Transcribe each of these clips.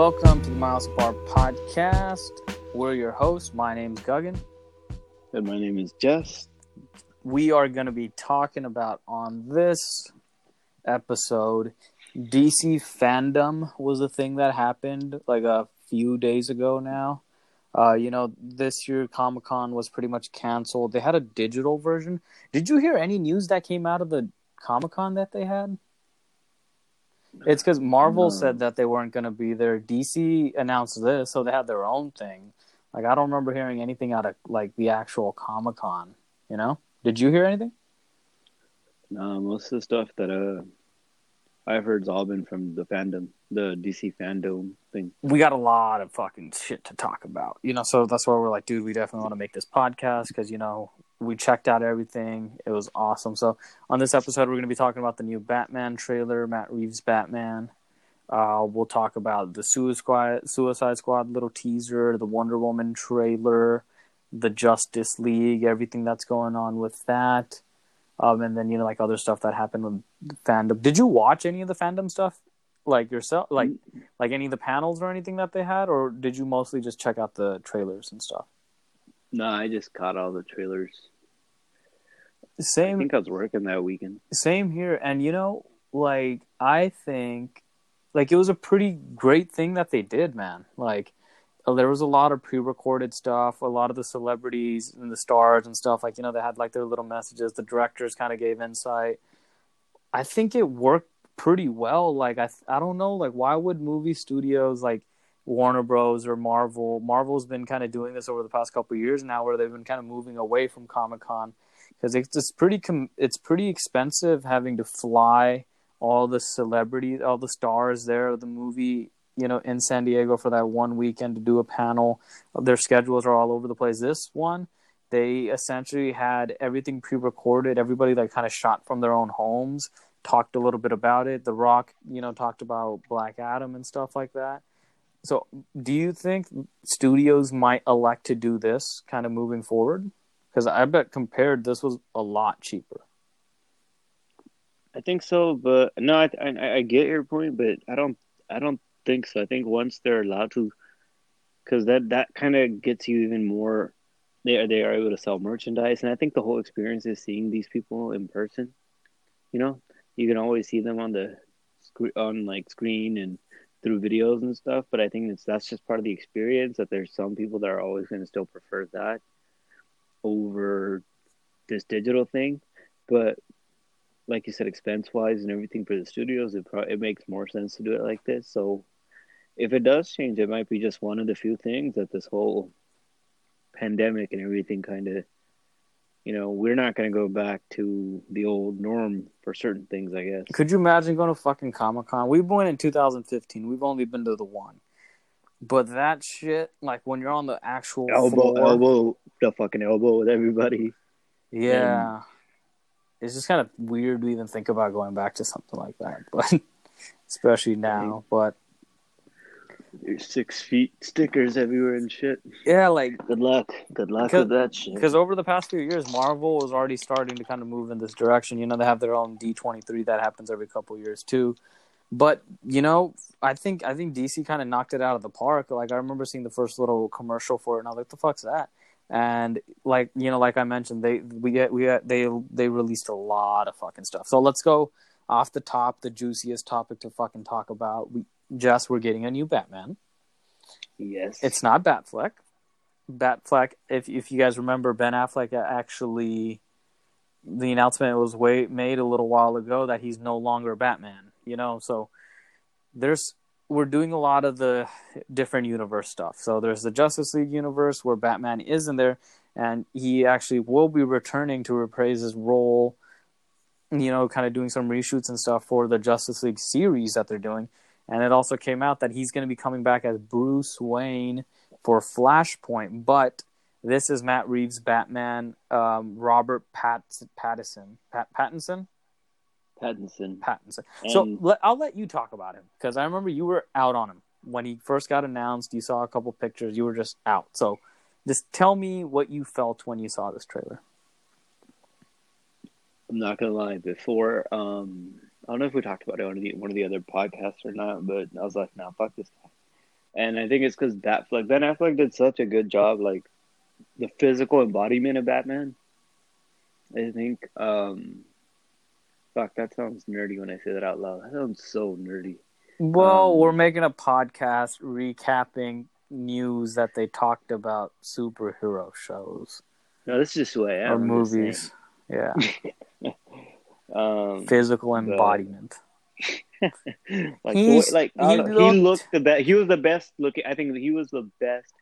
Welcome to the Miles Apart podcast. We're your hosts. My name's Guggen. And my name is Jess. We are going to be talking about on this episode DC fandom was a thing that happened like a few days ago now. Uh, you know, this year Comic Con was pretty much canceled. They had a digital version. Did you hear any news that came out of the Comic Con that they had? It's because Marvel No. said that they weren't going to be there. DC announced this, so they had their own thing. Like I don't remember hearing anything out of like the actual Comic Con. You know? Did you hear anything? No, most of the stuff that uh I've heard's all been from the fandom, the DC fandom thing. we got a lot of fucking shit to talk about, you know. So that's why we're like, dude, we definitely want to make this podcast because you know we checked out everything. It was awesome. So on this episode, we're going to be talking about the new Batman trailer, Matt Reeves Batman. Uh, we'll talk about the Suicide Squad, Suicide Squad little teaser, the Wonder Woman trailer, the Justice League, everything that's going on with that, um, and then you know like other stuff that happened with fandom. Did you watch any of the fandom stuff, like yourself, like like any of the panels or anything that they had, or did you mostly just check out the trailers and stuff? No, I just caught all the trailers. I Same, think I was working that weekend. same here. And you know, like I think, like it was a pretty great thing that they did, man. Like uh, there was a lot of pre-recorded stuff, a lot of the celebrities and the stars and stuff. Like you know, they had like their little messages. The directors kind of gave insight. I think it worked pretty well. Like I, I don't know, like why would movie studios like Warner Bros. or Marvel? Marvel's been kind of doing this over the past couple years now, where they've been kind of moving away from Comic Con because it's just pretty com- it's pretty expensive having to fly all the celebrities, all the stars there of the movie, you know, in San Diego for that one weekend to do a panel. Their schedules are all over the place. This one, they essentially had everything pre-recorded. Everybody like kind of shot from their own homes, talked a little bit about it. The Rock, you know, talked about Black Adam and stuff like that. So, do you think studios might elect to do this kind of moving forward? Because I bet compared, this was a lot cheaper. I think so, but no, I, I I get your point, but I don't I don't think so. I think once they're allowed to, because that that kind of gets you even more. They are they are able to sell merchandise, and I think the whole experience is seeing these people in person. You know, you can always see them on the screen on like screen and through videos and stuff, but I think that's just part of the experience. That there's some people that are always going to still prefer that over this digital thing, but like you said, expense wise and everything for the studios, it pro- it makes more sense to do it like this. So if it does change, it might be just one of the few things that this whole pandemic and everything kind of, you know, we're not going to go back to the old norm for certain things, I guess. Could you imagine going to fucking Comic Con? We went in 2015. We've only been to the one. But that shit, like when you're on the actual elbow, floor, elbow, the fucking elbow with everybody. yeah, it's just kind of weird to even think about going back to something like that. But especially now, but There's six feet stickers everywhere and shit. yeah, like Good luck. Good luck with that shit. because over the past few years, Marvel was already starting to kind of move in this direction. You know, they have their own D twenty three that happens every couple years too. But you know, I think I think DC kind of knocked it out of the park. Like I remember seeing the first little commercial for it, and I was like, "The fuck's that?" And like you know, like I mentioned, they we get we get, they they released a lot of fucking stuff. So let's go off the top, the juiciest topic to fucking talk about. We just we're getting a new Batman. yes. It's not Batfleck. Batfleck, if if you guys remember, Ben Affleck actually, the announcement was way made a little while ago that he's no longer Batman. You know, so there's we're doing a lot of the different universe stuff. So there's the Justice League universe where Batman is in there, and he actually will be returning to reprise his role. You know, kind of doing some reshoots and stuff for the Justice League series that they're doing. And it also came out that he's going to be coming back as Bruce Wayne for Flashpoint. But this is Matt Reeves' Batman, um, Robert Pat- Pattinson. Pat- Pattinson? Pattinson. Pattinson. so let, I'll let you talk about him because I remember you were out on him when he first got announced. You saw a couple pictures. You were just out. So just tell me what you felt when you saw this trailer. I'm not gonna lie. Before, um, I don't know if we talked about it on the, one of the other podcasts or not, but I was like, "No, fuck this guy." and I think it's because Batfleck. Ben Affleck did such a good job, like the physical embodiment of Batman. I think. um Fuck, that sounds nerdy when I say that out loud. That sounds so nerdy. Well, Um, we're making a podcast recapping news that they talked about superhero shows No, this is just who I am. or movies. Yeah. Um, physical embodiment. like the way, He's- like he don't he looked- looked the best. He was the best looking. I think he was the best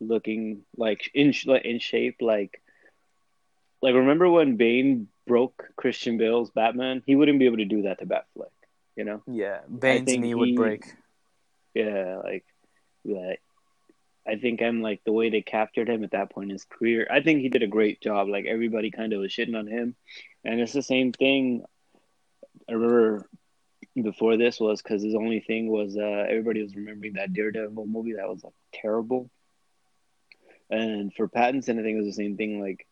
looking, like in like, in shape. Like, like remember when Bane broke Christian Bale's Batman? He wouldn't be able to do that to Batfleck. You know? Yeah, Bane's knee would he- break. Yeah, like that. I think I'm like the way they captured him at that point in his career. I think he did a great job. Like everybody kind of was shitting on him, and it's the same thing. I remember before this was because his only thing was uh, everybody was remembering that Daredevil movie that was like terrible. And for Pattinson, I think it was the same thing. Like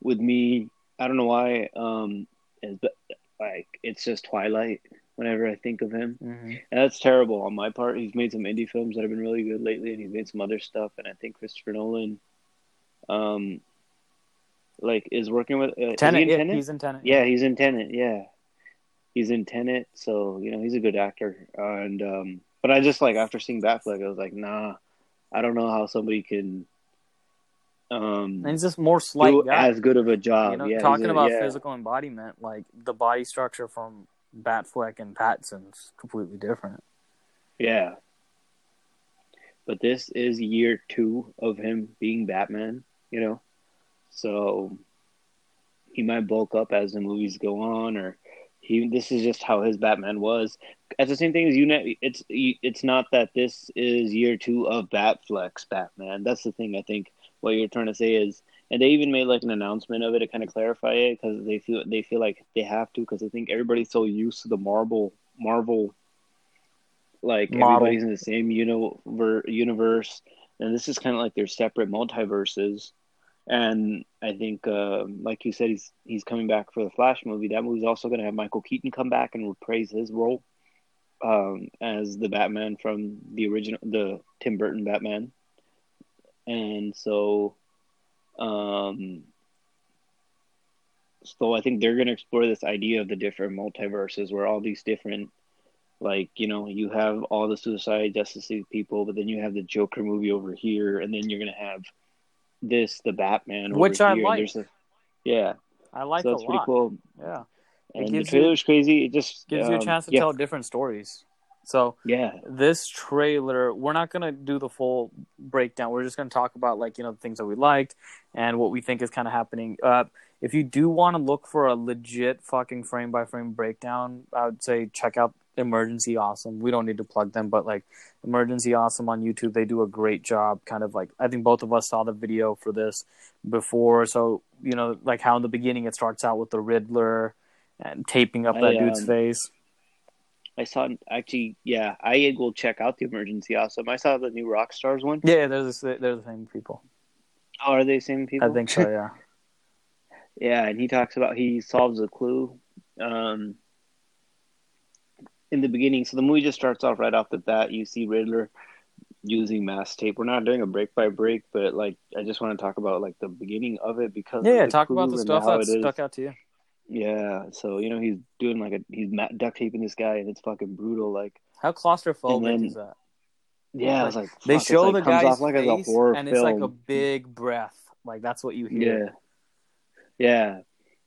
with me, I don't know why. Um, it's, like it's just Twilight. Whenever I think of him, hmm and that's terrible on my part. He's made some indie films that have been really good lately, and he's made some other stuff. And I think Christopher Nolan, um, like is working with uh, is he Tenet, Tenet? he's in Tenet. Yeah, he's in Tenet. Yeah, he's in Tenet. So you know he's a good actor. And um, but I just like after seeing Batfleck, I was like, nah, I don't know how somebody can um and he's just more slight guy. as good of a job. you know, yeah, talking a- about yeah. physical embodiment, like the body structure from Batfleck and Pattinson's completely different. Yeah. But this is year two of him being Batman, you know? So he might bulk up as the movies go on or he this is just how his Batman was. At the same thing as you know it's it's not that this is year two of Batfleck's Batman. That's the thing I think what you're trying to say is and they even made like an announcement of it to kind of clarify it because they feel they feel like they have to because I think everybody's so used to the Marvel Marvel like Model. everybody's in the same univer- universe and this is kind of like their separate multiverses. And I think um, like you said he's he's coming back for the Flash movie. That movie's also going to have Michael Keaton come back and reprise his role um, as the Batman from the original the Tim Burton Batman and so um so I think they're going to explore this idea of the different multiverses where all these different like you know you have all the suicide justice league people but then you have the joker movie over here and then you're going to have this the batman over Which I here. like. A, yeah I like so a it's pretty lot. cool Yeah, and the gives you- crazy it just gives you a um, chance to yeah, tell different stories. So yeah this trailer, we're not gonna do the full breakdown. We're just gonna talk about like you know the things that we liked and what we think is kind of happening. Uh, if you do want to look for a legit fucking frame by frame breakdown, I would say check out Emergency Awesome. We don't need to plug them, but like Emergency Awesome on YouTube, they do a great job. Kind of like I think both of us saw the video for this before, so you know like how in the beginning it starts out with the Riddler and taping up I, that dude's um, face. I saw actually yeah i will check out the emergency awesome i saw the new rock stars one. Yeah, they're the, they're the same people. Oh, are they the same people I think so. Yeah. Yeah, and he talks about he solves a clue um, in the beginning. So the movie just starts off right off the bat. You see Riddler using mass tape. We're not doing a break by break, but like I just want to talk about like the beginning of it because Yeah, yeah. Talk about the stuff that stuck out to you. Yeah, so you know he's doing like a he's duct taping this guy, and it's fucking brutal. Like How claustrophobic then- is that? yeah, I like They show like, the guy's off like face, a horror and film. it's like a big breath. Like that's what you hear. Yeah. Yeah.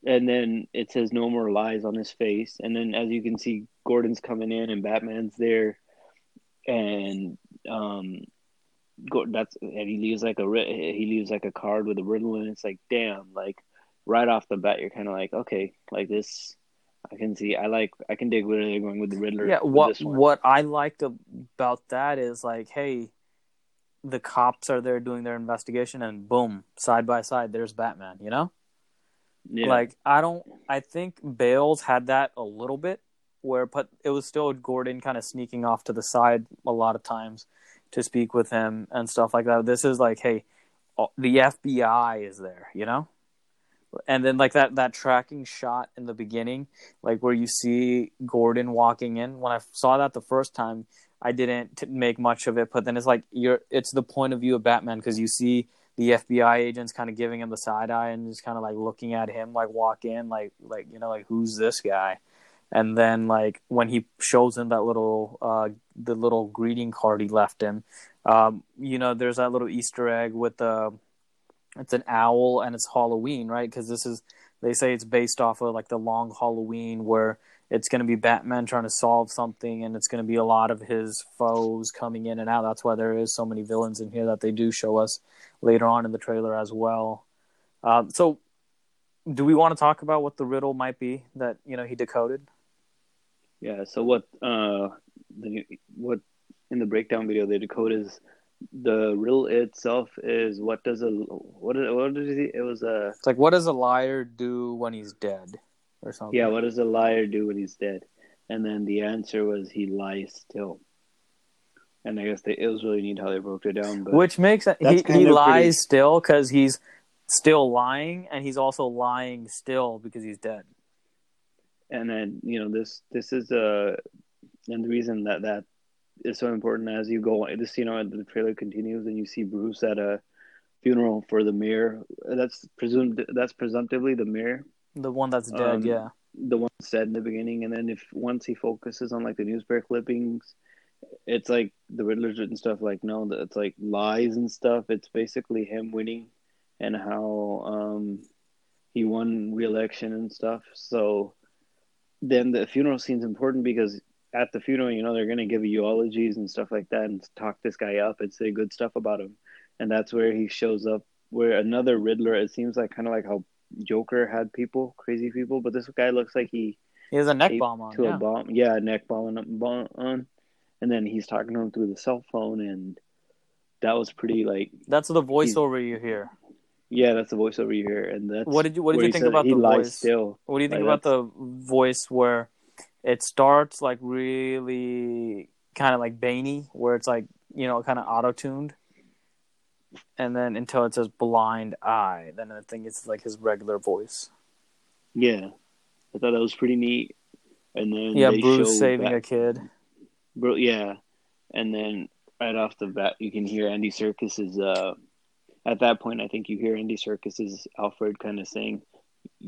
And then it says no more lies on his face. And then as you can see, Gordon's coming in and Batman's there. And um that's and he leaves like a he leaves like a card with a riddle and it's like damn like right off the bat you're kind of like okay like this I can see I like I can dig where they're going with the Riddler Yeah. What what I liked about that is like, hey, the cops are there doing their investigation, and boom, side by side, there's Batman. You know. yeah. Like I don't. I think Bales had that a little bit, where but it was still Gordon kind of sneaking off to the side a lot of times to speak with him and stuff like that. This is like, hey, the FBI is there, you know. And then like that that tracking shot in the beginning, like where you see Gordon walking in. When I saw that the first time, I didn't t- make much of it. But then it's like you're it's the point of view of Batman because you see the FBI agents kind of giving him the side eye and just kind of like looking at him like walk in like like you know like who's this guy and then like when he shows him that little uh the little greeting card he left him um you know there's that little easter egg with the it's an owl and it's halloween right because this is they say it's based off of like the long halloween where it's going to be batman trying to solve something and it's going to be a lot of his foes coming in and out that's why there is so many villains in here that they do show us later on in the trailer as well uh, so do we want to talk about what the riddle might be that you know he decoded Yeah. So what? Uh, the what in the breakdown video they decode is the riddle itself is what does a what what did he? It was a It's like, what does a liar do when he's dead, or something? yeah. What does a liar do when he's dead? And then the answer was he lies still. And I guess they, it was really neat how they broke it down. But Which makes He, he lies pretty- still because he's still lying, and he's also lying still because he's dead. and then you know this this is a and the reason that that is so important as you go this you know the trailer continues and you see Bruce at a funeral for the mayor. That's presumed that's presumptively the mayor. The one that's dead, Um, yeah. the one said in the beginning. And then if once he focuses on like the newspaper clippings it's like the riddler's written stuff like no that it's like lies and stuff. It's basically him winning and how um he won re-election and stuff. So then the funeral scene's important because at the funeral you know they're going to give eulogies and stuff like that and talk this guy up and say good stuff about him and that's where he shows up where another riddler it seems like kind of like how joker had people crazy people but this guy looks like he He has a neck bomb on. to Yeah. a bomb. Yeah, neck bomb on, and then he's talking to him through the cell phone, and that was pretty like That's the voiceover you hear. yeah, that's the voiceover you hear, and that's What did you What did you think about the voice? still. What do you think Like, about the voice where it starts like really kind of like Baney, where it's like you know kind of auto tuned, and then until it says blind eye, then I think it's like his regular voice. Yeah, I thought that was pretty neat. And then Yeah, Bruce saving that- a kid. Bro, yeah, and then right off the bat, you can hear Andy Serkis's. Uh, at that point, I think you hear Andy Serkis's Alfred kind of saying,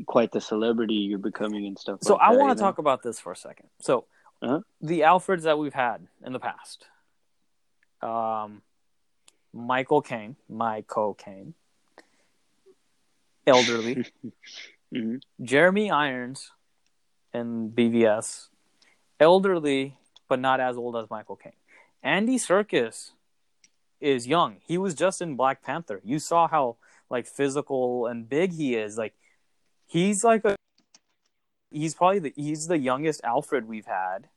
"Quite the celebrity you're becoming and stuff." So like I want to talk about this for a second. So Uh-huh. the Alfreds that we've had in the past, um, Michael Caine, Michael Caine, elderly, Mhm. Jeremy Irons, in BVS, elderly but not as old as Michael Caine. Andy Serkis is young. He was just in Black Panther. You saw how like physical and big he is. Like he's like a he's probably the he's the youngest Alfred we've had.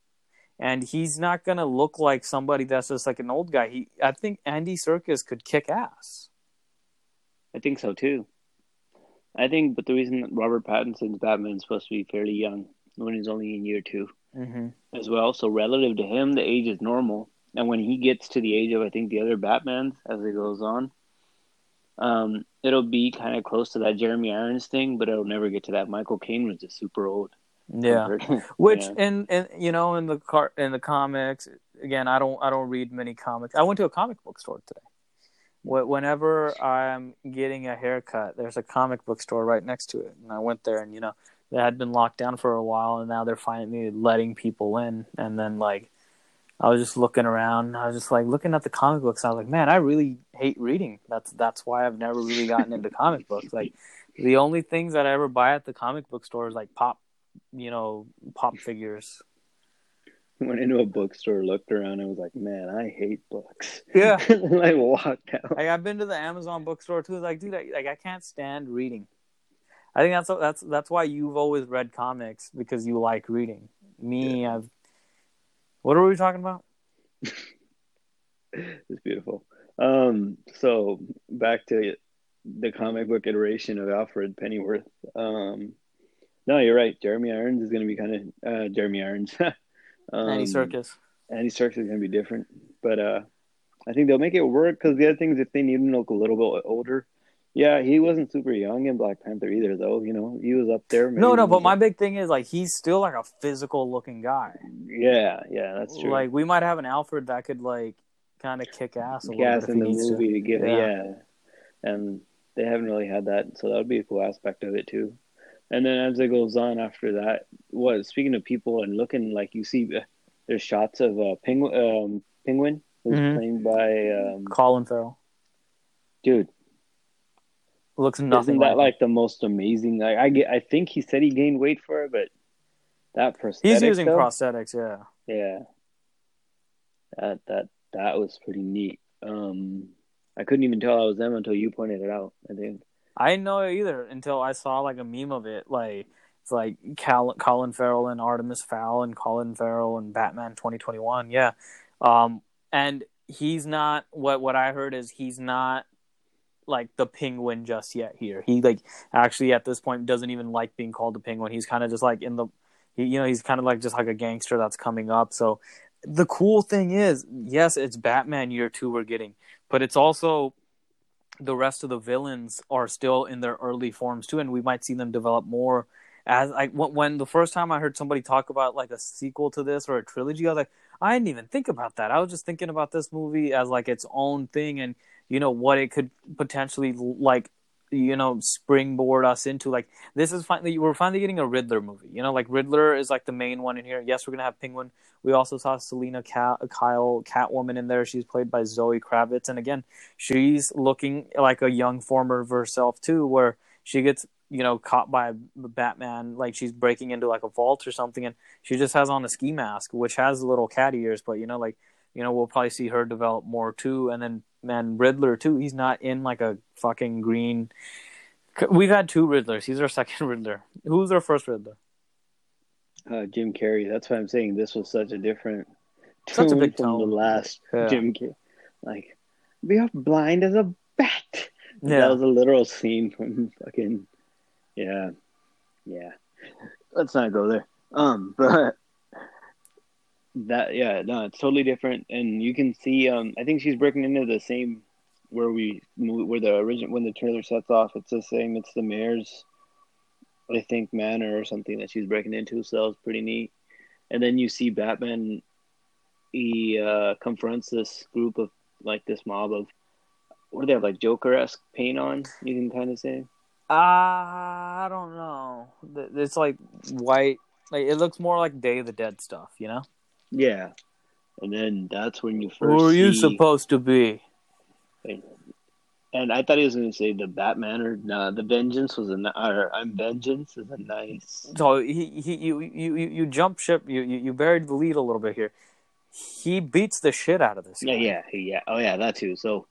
And he's not gonna look like somebody that's just like an old guy. He I think Andy Serkis could kick ass. I think so too. I think, but the reason that Robert Pattinson's Batman is supposed to be fairly young when he's only in year two Mm-hmm. as well. So relative to him, the age is normal. And when he gets to the age of, I think, the other Batmans as it goes on, um, it'll be kind of close to that Jeremy Irons thing, but it'll never get to that. Michael Caine was just super old. Yeah. Which yeah. in in you know in the car in the comics again I don't I don't read many comics. I went to a comic book store today. Whenever I'm getting a haircut, there's a comic book store right next to it, and I went there, and you know they had been locked down for a while, and now they're finally letting people in. And then like I was just looking around, I was just like looking at the comic books. I was like, man, I really hate reading. That's that's why I've never really gotten into comic books. Like the only things that I ever buy at the comic book store is like pop, you know, pop figures. went into a bookstore, looked around, and was like, "Man, I hate books." Yeah. like walked out. Like I've been to the Amazon bookstore too. Like, dude, I, like I can't stand reading. I think that's that's that's why you've always read comics because you like reading. Me, I've. What are we talking about? It's beautiful. Um, so back to the comic book iteration of Alfred Pennyworth. Um, no, you're right. Jeremy Irons is going to be kind of uh, Jeremy Irons. um, Andy Serkis. Andy Serkis is going to be different, but uh, I think they'll make it work because the other thing is if they need him to look a little bit older, Yeah, he wasn't super young in Black Panther either, though. You know, he was up there. No, no, but my big thing is like he's still like a physical looking guy. yeah, yeah, that's true. Like we might have an Alfred that could like kind of kick ass a little bit in the movie to. to, give, Yeah. yeah. and they haven't really had that, so that would be a cool aspect of it too. And then as it goes on after that, what? Speaking of people and looking like you see, uh, there's shots of uh, penguin, um, penguin who's Mhm. played by um, Colin Farrell dude. Looks nothing Isn't that like, like the most amazing? Like I get, I think he said he gained weight for it, but that prosthetic. he's using though, prosthetics. Yeah, Yeah, that that that was pretty neat. Um, I couldn't even tell I was them until you pointed it out. I think. I didn't know it either until I saw like a meme of it. Like it's like Cal- Colin Farrell and Artemis Fowl and Colin Farrell and Batman 2021. Yeah, um, and he's not what what I heard is he's not like the penguin just yet here. He like actually at this point doesn't even like being called the penguin. He's kind of just like in the he, you know he's kind of like just like a gangster that's coming up. So the cool thing is, yes, it's Batman year 2 we're getting, but it's also the rest of the villains are still in their early forms too and we might see them develop more as when, when the first time I heard somebody talk about like a sequel to this or a trilogy, I was like, I didn't even think about that. I was just thinking about this movie as like its own thing and you know what it could potentially like you know springboard us into like this is finally we're finally getting a riddler movie you know like riddler is like the main one in here. Yes we're gonna have penguin. We also saw selina Ca- kyle catwoman in there. She's played by zoe kravitz and again she's looking like a young former of herself too where she gets you know caught by batman like she's breaking into like a vault or something and she just has on a ski mask which has little cat ears but you know like you know we'll probably see her develop more too and then man riddler too he's not in like a fucking green we've had two riddlers he's our second riddler who's our first riddler Uh, Jim Carrey. That's why I'm saying this was such a different Such a big from tone. the last Yeah. Jim Carrey. Like, we are blind as a bat. Yeah. That was a literal scene from fucking yeah, yeah. Let's not go there. Um, but that yeah, no, it's totally different, and you can see. Um, I think she's breaking into the same where we where the original when the trailer sets off. It's the same. It's the mayor's, I think, manor or something that she's breaking into. So that was pretty neat. And then you see Batman. He uh, confronts this group of like this mob of what do they have like Joker esque paint on? You can kind of say. uh, i don't know it's like white like it looks more like day of the dead stuff you know Yeah, and then that's when you first. who are you see- supposed to be And I thought he was going to say the Batman or nah, the Vengeance was a or I'm Vengeance is a nice. so he, he you, you you you jump ship you, you you buried the lead a little bit here he beats the shit out of this guy. Yeah, yeah, yeah. Oh yeah, that too. So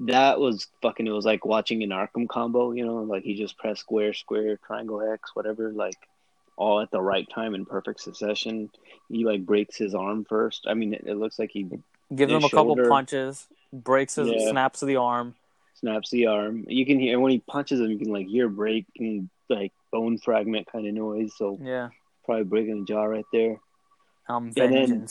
that was fucking. It was like watching an Arkham combo. You know, like he just pressed square, square, triangle, X, whatever. Like all at the right time in perfect succession. He like breaks his arm first. I mean, it, it looks like he gives him a couple punches breaks his Yeah. snaps of the arm snaps the arm. You can hear when he punches him. You can like hear break and like bone fragment kind of noise. So yeah probably breaking the jaw right there. um And then-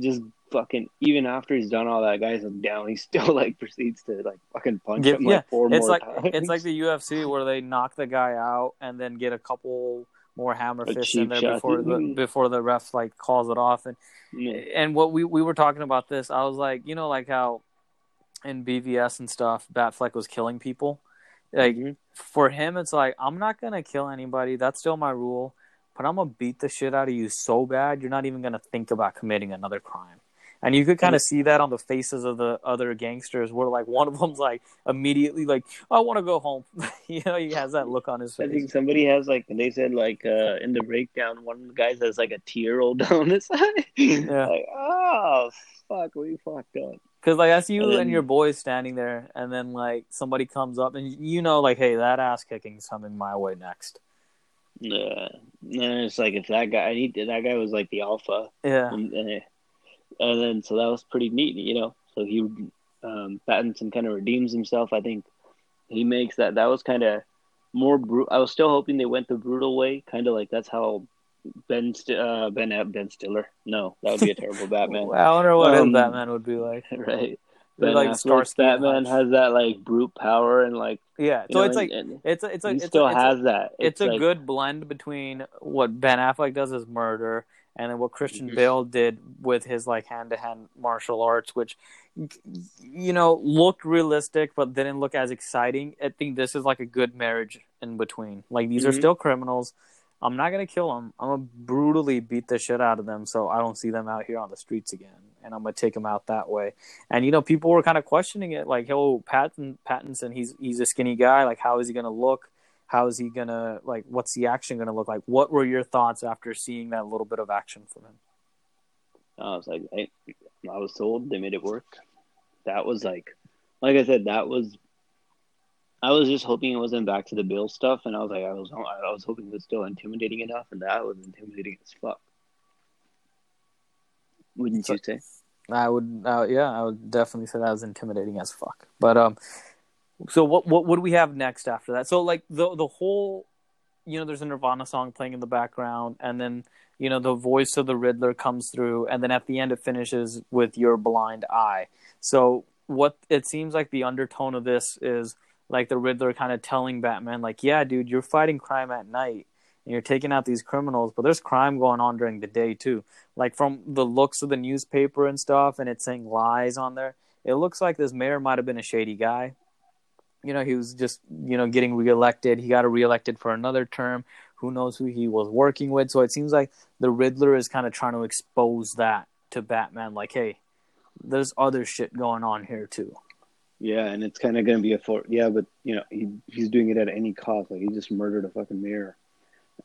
Just fucking even after he's done all that, guys down. He still like proceeds to like fucking punch Give- him like four it's more like times. it's like the UFC where they knock the guy out and then get a couple more hammer A fists in there shot. before the Mhm. before the ref like calls it off and Yeah. and what we we were talking about this I was like you know like how in BVS and stuff Batfleck was killing people like Mhm. for him it's like I'm not gonna kill anybody that's still my rule but I'm gonna beat the shit out of you so bad you're not even gonna think about committing another crime and you could kind of see that on the faces of the other gangsters where like one of them's like immediately like I want to go home you know he has that look on his face. I think somebody has like they said like uh in the breakdown one of the guys has like a tear roll down his eye. Yeah. Like oh fuck, we fucked up. Because like that's you And and, your boys standing there, and then like somebody comes up, and you know, like, hey, that ass kicking's coming my way next. Yeah, and it's like if that guy, I need that guy was like the alpha, Yeah, and, and and then so that was pretty neat, you know. So he, um, Pattinson kind of redeems himself. I think he makes that. That was kind of more. Bru- I was still hoping they went the brutal way, kind of like that's how Ben St- uh, Ben Ben Stiller. No, that would be a terrible Batman. I wonder what Um, Batman would be like. right? Ben like Starsky Batman has that like brute power and like yeah. So know, it's like and- it's a it's like he it's still a, it's a- has that. it's, a like- good blend between what Ben Affleck does as murder and then what Christian Mhm. Bale did with his like hand to hand martial arts, which you know looked realistic but didn't look as exciting. I think this is like a good marriage in between. Like these are Mhm. still criminals. I'm not gonna kill them. I'm gonna brutally beat the shit out of them, so I don't see them out here on the streets again, and I'm gonna take them out that way. And you know, people were kind of questioning it, like, "Oh, Patton, Pattinson, he's he's a skinny guy. Like, how is he gonna look? How is he gonna like? What's the action gonna look like? What were your thoughts after seeing that little bit of action from him? I was like, I, I was told they made it work. That was like, like I said, that was. I was just hoping it wasn't back to the Bill stuff, and I was like, I was, I was hoping it was still intimidating enough, and that was intimidating as fuck. Wouldn't you say? I would, uh, yeah, I would definitely say that was intimidating as fuck. But um, so what what what do we have next after that? So like the the whole, you know, there's a Nirvana song playing in the background, and then you know the voice of the Riddler comes through, and then at the end it finishes with your blind eye. So what it seems like the undertone of this is like the Riddler kind of telling Batman, like, yeah, dude, you're fighting crime at night and you're taking out these criminals, but there's crime going on during the day too. Like from the looks of the newspaper and stuff, and it's saying lies on there. It looks like this mayor might have been a shady guy. You know, he was just you know getting reelected. He got reelected for another term. Who knows who he was working with? So it seems like the Riddler is kind of trying to expose that to Batman. Like, hey, there's other shit going on here too. Yeah, and it's kind of going to be a for yeah, but you know he he's doing it at any cost. Like he just murdered a fucking mayor.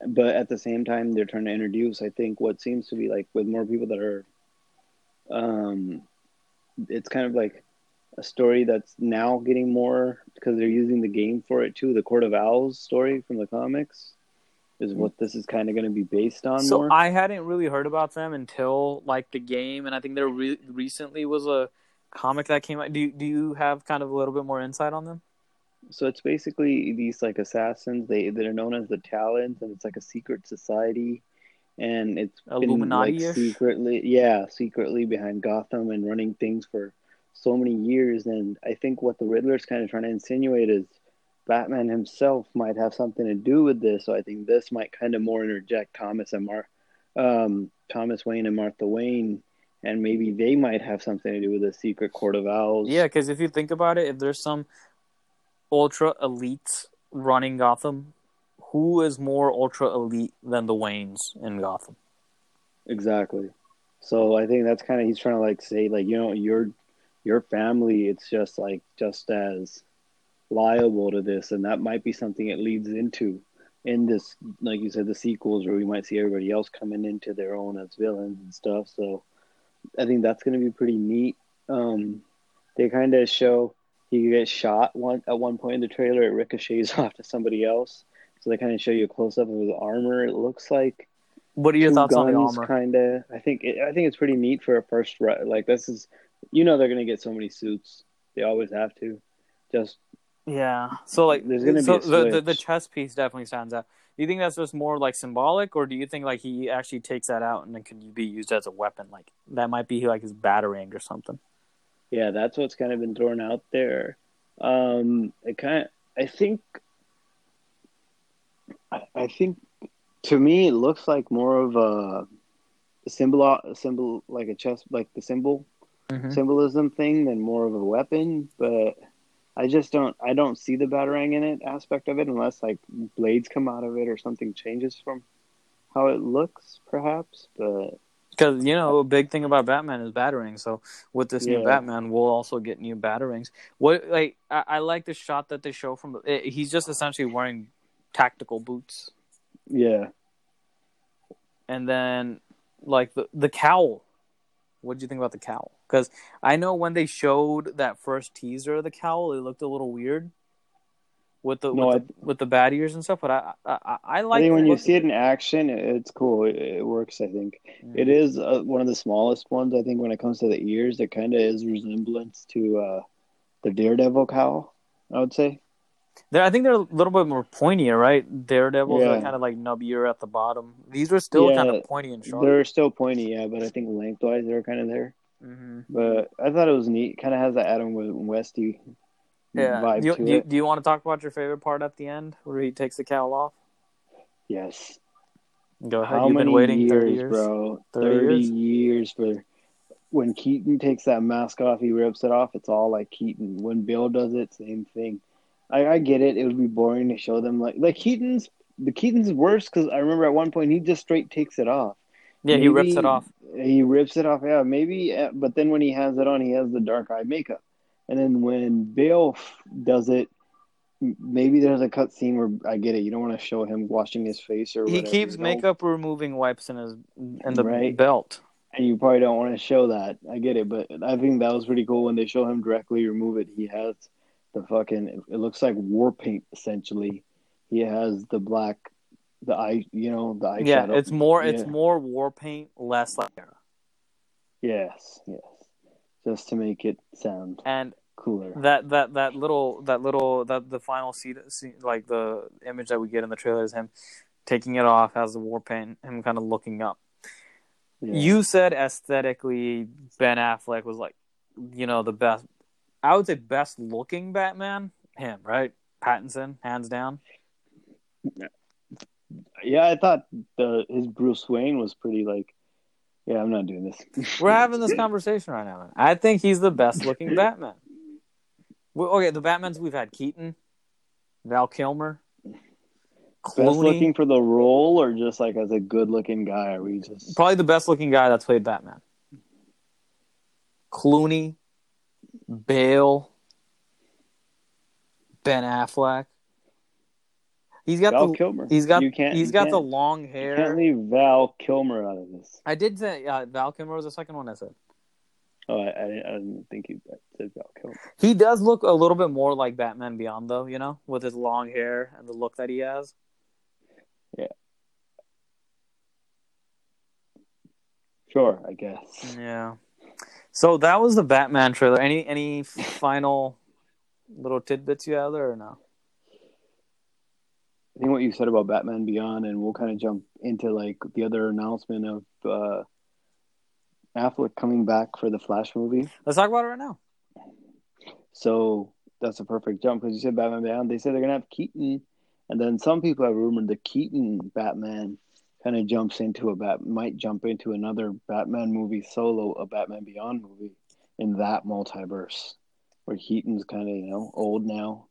But at the same time, they're trying to introduce, I think, what seems to be like with more people that are, um, it's kind of like a story that's now getting more because they're using the game for it too. The Court of Owls story from the comics is what this is kind of going to be based on So more. I hadn't really heard about them until like the game, and I think there re- recently was a comic that came out. Do you, do you have kind of a little bit more insight on them? So it's basically these like assassins. They they're known as the Talons, and it's like a secret society, and it's been like secretly, yeah, secretly behind Gotham and running things for so many years. And I think what the Riddler's kind of trying to insinuate is Batman himself might have something to do with this. So I think this might kind of more interject Thomas and Mar, um, Thomas Wayne and Martha Wayne, and maybe they might have something to do with the secret Court of Owls. Yeah, because if you think about it, if there's some ultra elite running Gotham, who is more ultra elite than the Waynes in Gotham? Exactly. So I think that's kind of he's trying to like say like you know your your family it's just like just as liable to this and that might be something it leads into in this like you said the sequels where we might see everybody else coming into their own as villains and stuff so I think that's going to be pretty neat um they kind of show he gets shot one at one point in the trailer it ricochets off to somebody else so they kind of show you a close up of his armor it looks like What are your thoughts on the armor? Kinda. I think it, I think it's pretty neat for a first like this is you know they're gonna get so many suits. They always have to. Just Yeah. So like, There's gonna be so a the, the the chess piece definitely stands out. Do you think that's just more like symbolic, or do you think like he actually takes that out and then can you be used as a weapon? Like that might be like his batarang or something. yeah, that's what's kind of been thrown out there. Um, it kind of I think I, I think to me it looks like more of a symbol a symbol like a chess like the symbol Mm-hmm. symbolism thing than more of a weapon, but I just don't I don't see the batarang in it aspect of it unless like blades come out of it or something changes from how it looks, perhaps. But Because you know, a big thing about Batman is batarang. So with this new Batman, we'll also get new batarangs. What like I, I like the shot that they show from. It, he's just essentially wearing tactical boots, yeah, and then like the the cowl. What did you think about the cowl? Because I know when they showed that first teaser of the cowl, it looked a little weird with the No, with, the, with the bat ears and stuff. But I I, I, I I like think when you see it in action, it's cool. It, it works. I think Mhm. it is uh, one of the smallest ones. I think when it comes to the ears, it kind of is resemblance to uh, the Daredevil cowl. I would say. They're, I think they're a little bit more pointier, right? Daredevils are Yeah. kind of like nubbier at the bottom. These are still Yeah, kind of pointy and sharp. They're still pointy, yeah, but I think lengthwise they're kind of there. hmm But I thought it was neat. Kind of has that Adam Westy Yeah. vibe Do you, to do, it. do you want to talk about your favorite part at the end where he takes the cowl off? Yes. Go ahead. How You've many been waiting years, 30 years. bro? 30 30, years? years? for when Keaton takes that mask off, he rips it off. It's all like Keaton. When Bill does it, same thing. I, I get it. It would be boring to show them like like Keaton's. The Keaton's worse because I remember at one point he just straight takes it off. Yeah, he rips it off. He rips it off. Yeah, maybe. uh, But then when he has it on, he has the dark eye makeup. And then when Bill f- does it, maybe there's a cut scene where I get it. You don't want to show him washing his face or He whatever, keeps you know? makeup removing wipes in his in the Right. belt. and you probably don't want to show that. I get it, but I think that was pretty cool when they show him directly remove it. He has the fucking. It looks like war paint essentially. He has the black, the eye. You know the eye. Yeah, shadow. it's more it's more war paint, less like yes, yes, just to make it sound and cooler. that that that little that little that the final scene, scene like the image that we get in the trailer is him taking it off as the war paint him kind of looking up Yeah. you said aesthetically ben affleck was like you know the best i would say best looking batman him right pattinson hands down yeah, I thought the his Bruce Wayne was pretty like. Yeah, I'm not doing this. we're having this conversation right now man. i think he's the best looking batman Well, okay the batmans we've had keaton val kilmer Clooney. Best looking for the role, or just like as a good looking guy? Are we just Probably the best looking guy that's played Batman. Clooney, Bale, Ben Affleck. He's got Val the Kilmer? he's got you can't. he's got the can't- long You hair. can't leave Val Kilmer out of this. I did say uh, Val Kilmer was the second one I said. Oh, I, I, I didn't think you said Val Kilmer. He does look a little bit more like Batman Beyond though, you know, with his long hair and the look that he has. Yeah. Sure, I guess. Yeah. So that was the Batman trailer. Any any final little tidbits you have there or no? I think what you said about Batman Beyond, and we'll kind of jump into like the other announcement of uh, Affleck coming back for the Flash movie. Let's talk about it right now. So that's a perfect jump because you said Batman Beyond. They said they're gonna have Keaton, and then some people have rumored the Keaton Batman kind of jumps into a bat might jump into another Batman movie solo, a Batman Beyond movie in that multiverse where Keaton's kind of you know old now.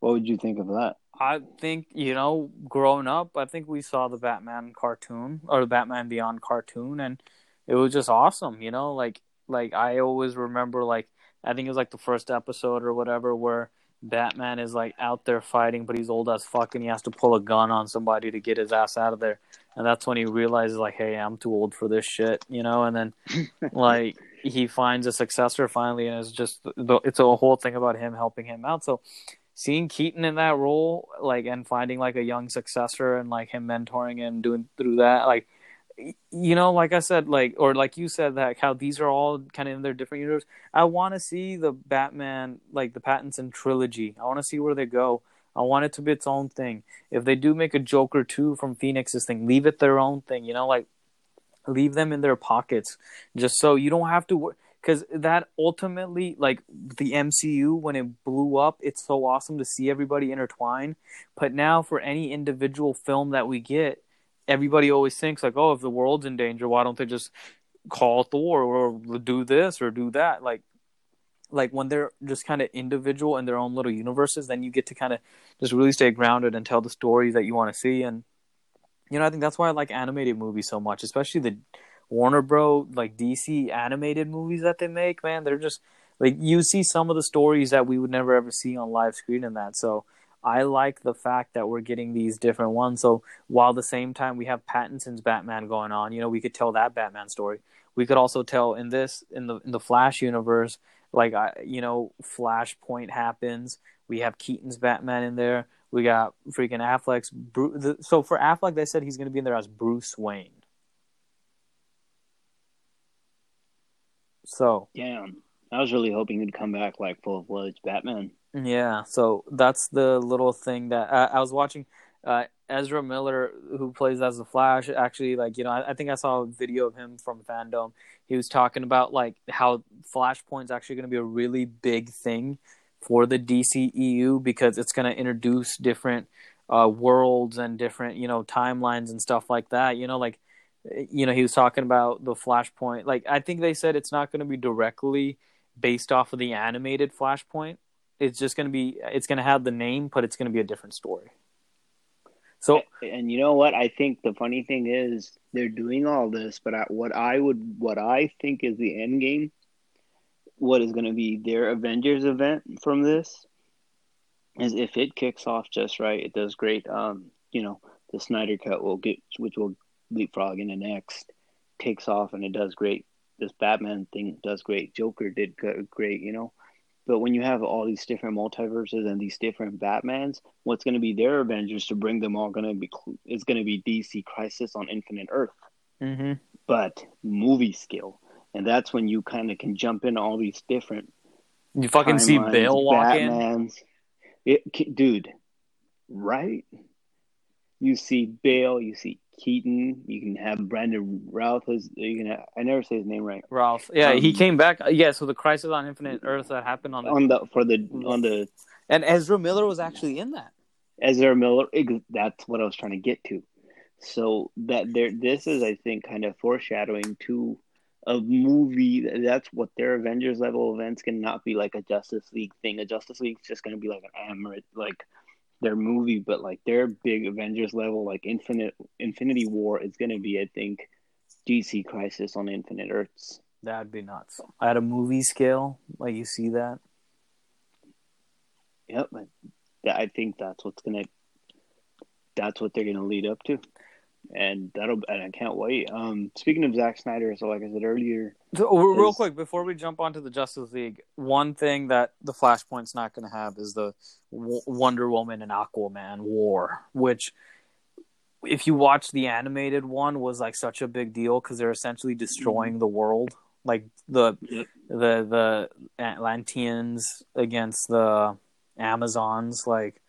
What would you think of that? I think you know, growing up, I think we saw the Batman cartoon or the Batman Beyond cartoon, and it was just awesome. You know, like like I always remember, like I think it was like the first episode or whatever where Batman is like out there fighting, but he's old as fuck, and he has to pull a gun on somebody to get his ass out of there, and that's when he realizes like, hey, I'm too old for this shit, you know, and then like he finds a successor finally, and it's just it's a whole thing about him helping him out. So seeing Keaton in that role, like, and finding like a young successor and like him mentoring him, doing through that, like, you know, like I said, like, or like you said, that how these are all kind of in their different universe. I want to see the Batman, like the Pattinson trilogy. I want to see where they go. I want it to be its own thing. If they do make a Joker 2 from Phoenix's thing, leave it their own thing, you know, like leave them in their pockets just so you don't have to because that ultimately like the mcu when it blew up it's so awesome to see everybody intertwine but now for any individual film that we get everybody always thinks like oh if the world's in danger why don't they just call thor or do this or do that? Like like when they're just kind of individual in their own little universes then you get to kind of just really stay grounded and tell the stories that you want to see. And you know i think that's why i like animated movies so much especially the warner bro like dc animated movies that they make man. They're just like you see some of the stories that we would never ever see on live screen in that. So i like the fact that we're getting these different ones. So while the same time we have pattinson's batman going on you know we could tell that batman story. We could also tell in this in the in the flash universe like I, you know flashpoint happens. We have keaton's batman in there. We got freaking affleck's the, so for affleck they said he's going to be in there as bruce wayne. So Damn, I was really hoping he'd come back like full of fledged Batman. Yeah, so that's the little thing that I was watching. Uh, Ezra Miller, who plays as the Flash, actually like you know I, I, think I saw a video of him from Fandom. He was talking about like how Flashpoint's actually going to be a really big thing for the DCEU because it's going to introduce different uh, worlds and different you know timelines and stuff like that. You know, like you know he was talking about the Flashpoint. Like I think they said it's not going to be directly based off of the animated Flashpoint. It's just going to be it's going to have the name, but it's going to be a different story. So, and you know what? I think the funny thing is they're doing all this, but what I would, what I think is the end game, what is going to be their Avengers event from this, is if it kicks off just right, it does great. Um, you know, the Snyder Cut will get, which will leapfrog in the next, takes off and it does great. This Batman thing does great. Joker did great. You know, but when you have all these different multiverses and these different Batmans, what's going to be their Avengers to bring them all going to be is going to be DC Crisis on Infinite Earth, mm-hmm. but movie skill, and that's when you kind of can jump into all these different. You fucking see Bale walk Batmans. in, it, dude, right? You see Bale, you see Keaton. You can have Brandon Routh. As you can, have, I never say his name right. Ralph. Yeah, um, he came back. Yeah, so the Crisis on Infinite Earth that happened on the on the for the on the and Ezra Miller was actually in that. Ezra Miller. That's what I was trying to get to. So that there, this is, I think, kind of foreshadowing to a movie. That's what their Avengers level events cannot be like a Justice League thing. A Justice League is just going to be like an Amaret, like their movie, but like their big Avengers level, like Infinite Infinity War, is going to be, I think, DC Crisis on Infinite Earths. That'd be nuts. At a movie scale, like you see that. Yep, I think that's what's gonna. That's what they're gonna lead up to and that'll and I can't wait. Um, speaking of Zack Snyder, so like I said earlier, so, real quick before we jump onto the Justice League, one thing that the Flashpoint's not going to have is the w- Wonder Woman and Aquaman war, which if you watch the animated one was like such a big deal because they're essentially destroying mm-hmm. the world, like the yep. the the Atlanteans against the Amazons, like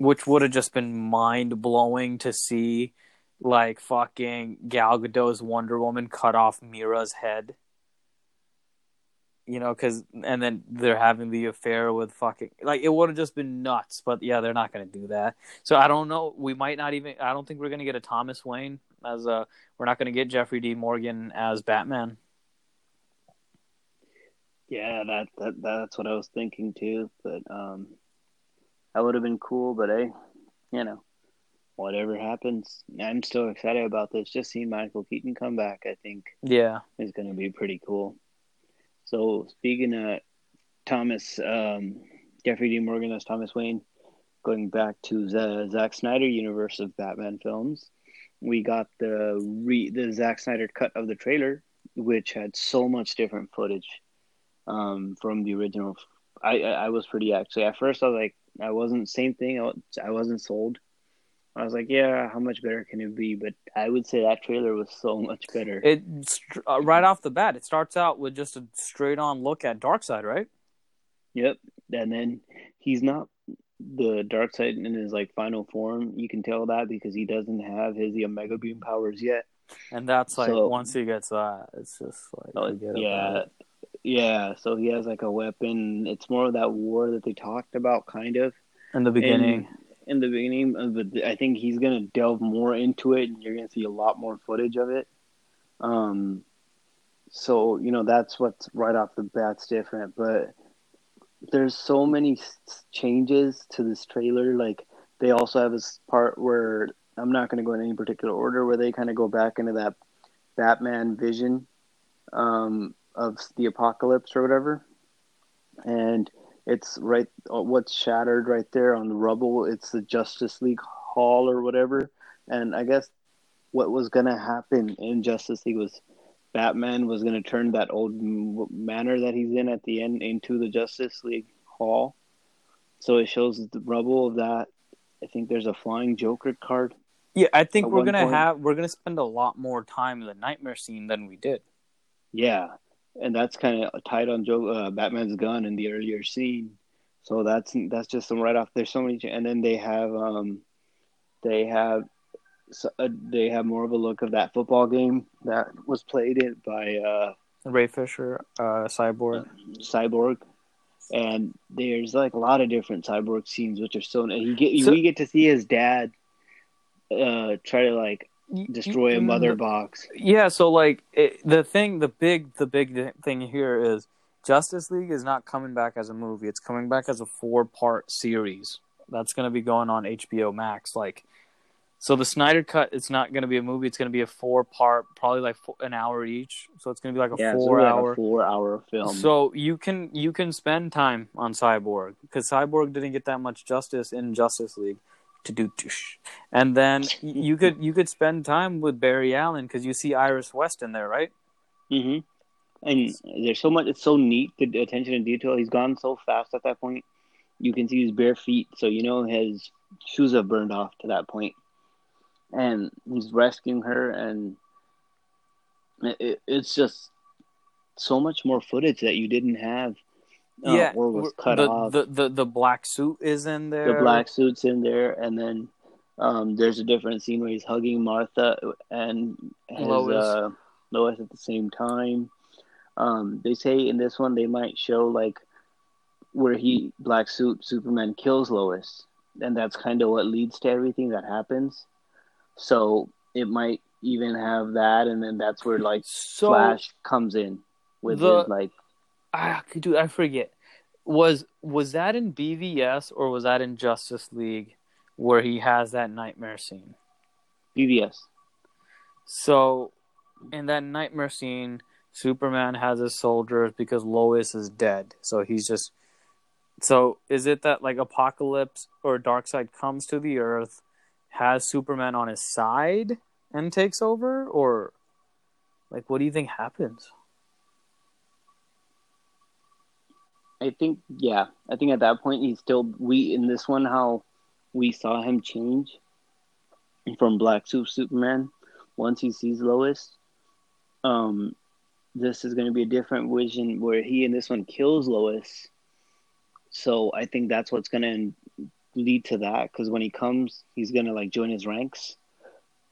which would have just been mind blowing to see, like fucking Gal Gadot's Wonder Woman cut off Mera's head. You know, because and then they're having the affair with fucking like it would have just been nuts. But yeah, they're not going to do that. So I don't know. We might not even. I don't think we're going to get a Thomas Wayne as a. We're not going to get Jeffrey D. Morgan as Batman. Yeah, that, that that's what I was thinking too. But um, that would have been cool, but hey, you know, whatever happens, I'm still excited about this. Just seeing Michael Keaton come back, I think, yeah, is going to be pretty cool. So speaking of Thomas, um, Jeffrey D. Morgan as Thomas Wayne, going back to the Zack Snyder universe of Batman films, we got the re the Zack Snyder cut of the trailer, which had so much different footage um, from the original. I I was pretty actually at first I was like I wasn't same thing. I wasn't sold. I was like, yeah, how much better can it be? But I would say that trailer was so much better. It uh, right off the bat, it starts out with just a straight on look at Darkseid, right? Yep, and then he's not the Darkseid in his like final form. You can tell that because he doesn't have his the Omega Beam powers yet. And that's like so, once he gets that, it's just like oh, yeah, yeah, so he has like a weapon. It's more of that war that they talked about, kind of in the beginning. In, in the beginning, but I think he's gonna delve more into it, and you're gonna see a lot more footage of it. Um, so you know that's what's right off the bat's different, but there's so many changes to this trailer. Like they also have this part where I'm not going to go in any particular order, where they kind of go back into that Batman vision. Um, of the apocalypse or whatever, and it's right uh, what's shattered right there on the rubble. It's the Justice League Hall or whatever, and I guess what was gonna happen in Justice League was Batman was gonna turn that old manor that he's in at the end into the Justice League Hall. So it shows the rubble of that. I think there's a flying Joker card. Yeah, I think we're gonna point. have we're gonna spend a lot more time in the nightmare scene than we did. Yeah, and that's kind of tied on Joe uh, Batman's gun in the earlier scene. So that's that's just some right off. There's so many, and then they have um, they have so, uh, they have more of a look of that football game that was played it by uh, Ray Fisher, uh, Cyborg. Cyborg, and there's like a lot of different Cyborg scenes, which are so. He get So- we get to see his dad uh, try to like destroy a mother box. Yeah, so like it, the thing, the big, the big thing here is Justice League is not coming back as a movie. It's coming back as a four-part series that's going to be going on HBO Max. Like, so the Snyder Cut, it's not going to be a movie. It's going to be a four-part, probably like four, an hour each. So it's going to be like a Yeah, four-hour. like four-hour film. So you can you can spend time on Cyborg because Cyborg didn't get that much justice in Justice League to do, and then you could you could spend time with Barry Allen because you see Iris West in there, right? Mm-hmm. And there's so much. It's so neat. The attention to detail. He's gone so fast at that point. You can see his bare feet, so you know his shoes have burned off to that point. And he's rescuing her, and it, it's just so much more footage that you didn't have. Uh, yeah, or was cut the, off. the the the black suit is in there. the black suit's in there, and then um, there's a different scene where he's hugging Martha and his, Lois. Uh, Lois at the same time. Um, they say in this one they might show like where he black suit Superman kills Lois, and that's kind of what leads to everything that happens. So it might even have that, and then that's where like So Flash comes in with the- his like ah, dude, I forget. Was was that in BVS or was that in Justice League where he has that nightmare scene? BVS. So, in that nightmare scene, Superman has his soldiers because Lois is dead. So he's just. So is it that like Apocalypse or Darkseid comes to the Earth, has Superman on his side and takes over, or like what do you think happens? I think yeah, I think at that point he's still we in this one how we saw him change from Black Suit Superman once he sees Lois. Um, this is going to be a different vision where he in this one kills Lois. So I think that's what's going to lead to that because when he comes, he's going to like join his ranks.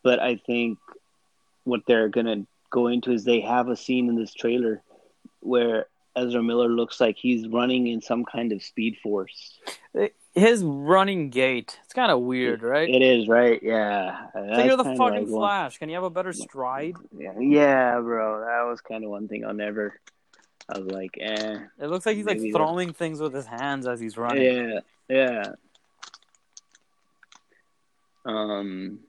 But I think what they're going to go into is they have a scene in this trailer where Ezra Miller looks like he's running in some kind of speed force. His running gait, it's kind of weird, right? It is right, yeah. Like you're the fucking like one- Flash. Can you have a better stride? Yeah, yeah, bro. That was kind of one thing I'll never. I was like, eh. It looks like he's like throwing things with his hands as he's running. Yeah, yeah. Um.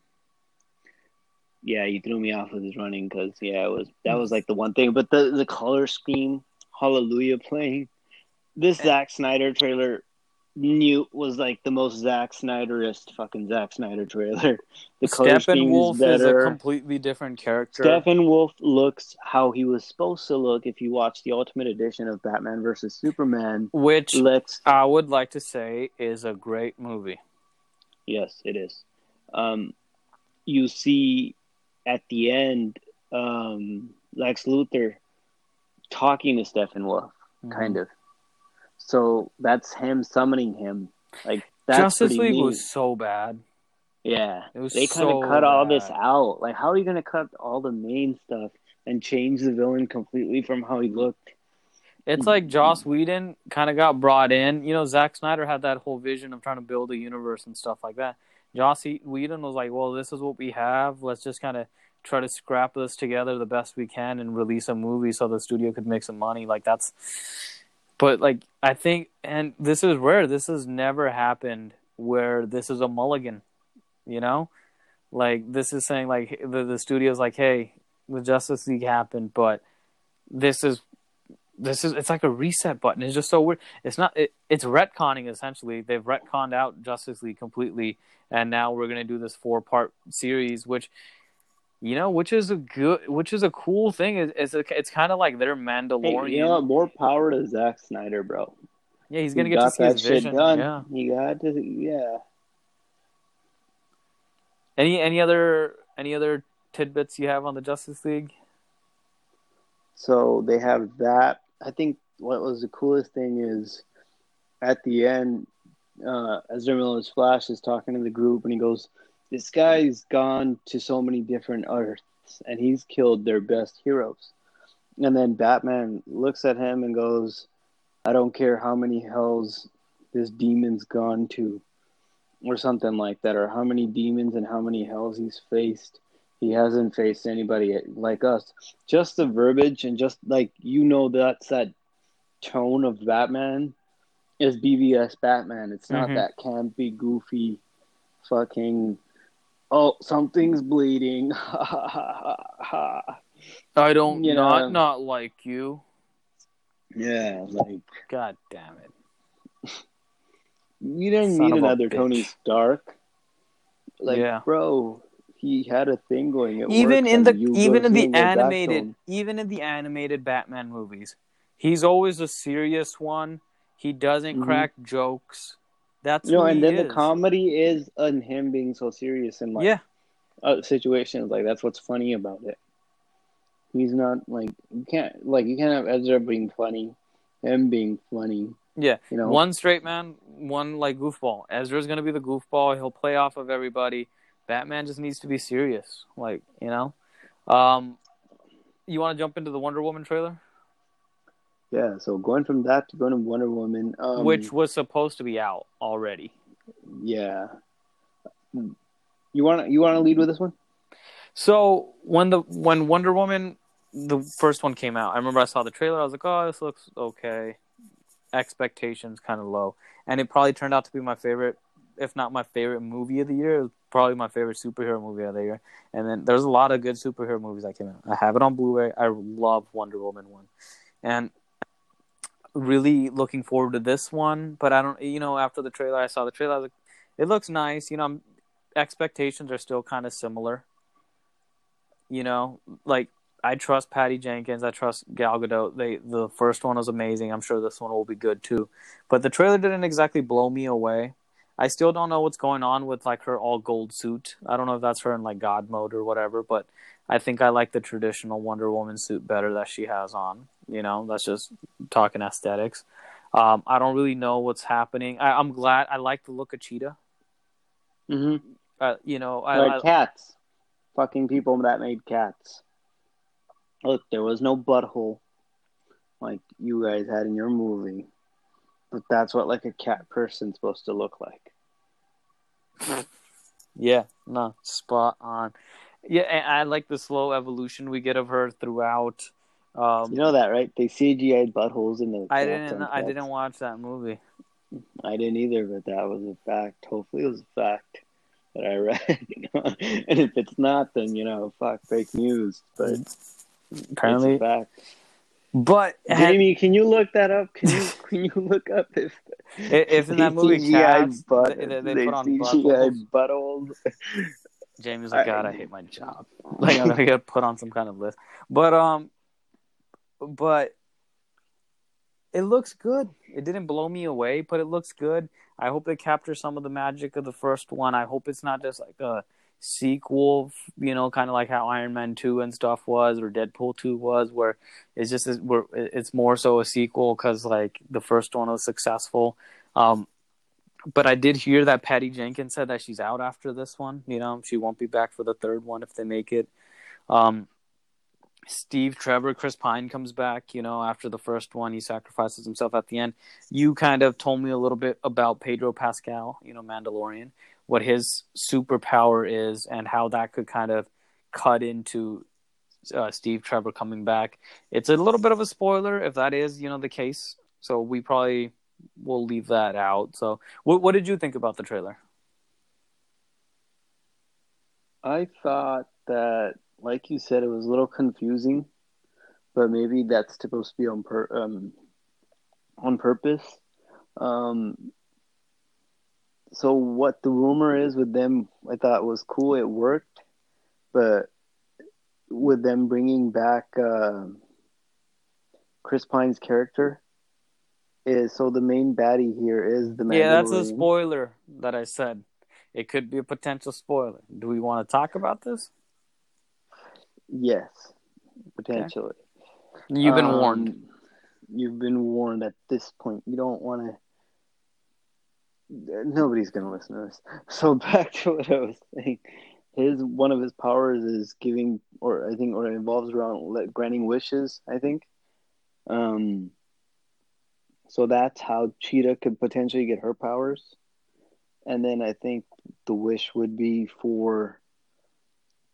Yeah, he threw me off with his running because yeah, it was that was like the one thing. But the the color scheme, Hallelujah playing, this Zack Snyder trailer knew was like the most Zack Snyderist fucking Zack Snyder trailer. The Steppenwolf is is, a completely different character. Steppenwolf looks how he was supposed to look if you watch the Ultimate Edition of Batman versus Superman. which Let's I would like to say is a great movie. yes, it is. Um, you see at the end um, Lex Luthor talking to Steppenwolf, Mm-hmm. kind of. So that's him summoning him. Like that's Justice League neat. was so bad. Yeah, It was they kind of cut all this out. Like, how are you going to cut all the main stuff and change the villain completely from how he looked? It's like Joss Whedon kind of got brought in. You know, Zack Snyder had that whole vision of trying to build a universe and stuff like that. Joss Whedon was like, "Well, this is what we have. Let's just kind of try to scrap this together the best we can and release a movie so the studio could make some money." Like that's. But like I think, and this is rare. This has never happened where this is a mulligan. You know, like this is saying like the the studio's like, "Hey, the Justice League happened, but this is this is it's like a reset button. It's just so weird. It's not. It, it's retconning essentially. They've retconned out Justice League completely, and now we're gonna do this four part series, which you know, which is a good, which is a cool thing. Is it's a, it's kind of like their Hey, Mandalorian. you know what? More power to Zack Snyder, bro. yeah, he's gonna get to see that his shit vision. done. Yeah. He got to, yeah. Any any other any other tidbits you have on the Justice League? So they have that. I think what was the coolest thing is at the end, uh, Ezra Miller's Flash is talking to the group and he goes, this guy's gone to so many different Earths and he's killed their best heroes. And then Batman looks at him and goes, I don't care how many hells this demon's gone to, or something like that, or how many demons and how many hells he's faced. He hasn't faced anybody like us. Just the verbiage and just like you know that's that tone of Batman is BVS Batman. It's not Mhm. that campy, goofy, fucking. Oh, something's bleeding. Ha ha ha ha. I don't You not know. not like you. Yeah, like God damn it. you didn't Son need of a another bitch. Tony Stark. Like, Yeah. bro, he had a thing going. It even works, in the even in the you go back to animated even in the animated Batman movies, he's always a serious one. He doesn't Mhm. crack jokes. That's No, and then is. the comedy is in him being so serious in like yeah, uh, situations. Like that's what's funny about it. He's not like you can't like you can't have Ezra being funny, him being funny. yeah. You know, One straight man, one like goofball. Ezra's gonna be the goofball. He'll play off of everybody. Batman just needs to be serious. Like you know. Um, you want to jump into the Wonder Woman trailer, yeah. So going from that to going to Wonder Woman, um, which was supposed to be out already. yeah. You want to you want to lead with this one? So when the when Wonder Woman the first one came out, I remember I saw the trailer. I was like, "Oh, this looks okay." Expectations kind of low, and it probably turned out to be my favorite, if not my favorite movie of the year. Probably my favorite superhero movie of the year. And then there's a lot of good superhero movies that came out. I have it on Blu-ray. I love Wonder Woman one, and really looking forward to this one. But I don't, you know, after the trailer, I saw the trailer. I was like, "It looks nice." You know, I'm, expectations are still kind of similar. You know, like I trust Patty Jenkins. I trust Gal Gadot. They the first one was amazing. I'm sure this one will be good too. But the trailer didn't exactly blow me away. I still don't know what's going on with like her all gold suit. I don't know if that's her in like God mode or whatever. But I think I like the traditional Wonder Woman suit better that she has on. You know, that's just talking aesthetics. Um, I don't really know what's happening. I, I'm glad. I like the look of Cheetah. Mm-hmm. Uh, you know, I, like I, cats, fucking people that made cats. Look, there was no butthole like you guys had in your movie, but that's what like a cat person's supposed to look like. Yeah, no, spot on. Yeah, and I like the slow evolution we get of her throughout. Um, You know that, right? They CGI'd buttholes in the. I didn't. I didn't watch that movie. I didn't either, but that was a fact. Hopefully, it was a fact that I read. and if it's not, then you know, fuck, fake news. But Apparently, it's a fact. but had- Jamie, can you look that up? Can you can you look up if if in that movie CGI Cats, butt, they- they- they put on CGI buttholes? Jamie's like, I- God, I hate my job. Like, I'm gonna put on some kind of list. But um, but it looks good. It didn't blow me away, but it looks good. I hope they capture some of the magic of the first one. I hope it's not just like a sequel, you know, kind of like how Iron Man two and stuff was, or Deadpool two was, where it's just where it's more so a sequel because like the first one was successful. Um, but I did hear that Patty Jenkins said that she's out after this one. You know, she won't be back for the third one if they make it. Um, Steve Trevor, Chris Pine comes back. You know, after the first one, he sacrifices himself at the end. You kind of told me a little bit about Pedro Pascal. You know, Mandalorian, what his superpower is, and how that could kind of cut into uh, Steve Trevor coming back. It's a little bit of a spoiler if that is, you know, the case. So we probably will leave that out. So, what what did you think about the trailer? I thought that, like you said, it was a little confusing, but maybe that's supposed to be on per um, on purpose. Um, so what the rumor is with them, I thought was cool. It worked, but with them bringing back uh, Chris Pine's character, is so the main baddie here is the Yeah, that's a spoiler that I said. It could be a potential spoiler. Do we want to talk about this? Yes, potentially. You've been Um, warned. You've been warned at this point. You don't want to. nobody's gonna listen to this. So back to what I was saying. His one of his powers is giving, or I think, or it involves around granting wishes. I think. Um. So that's how Cheetah could potentially get her powers, and then I think the wish would be for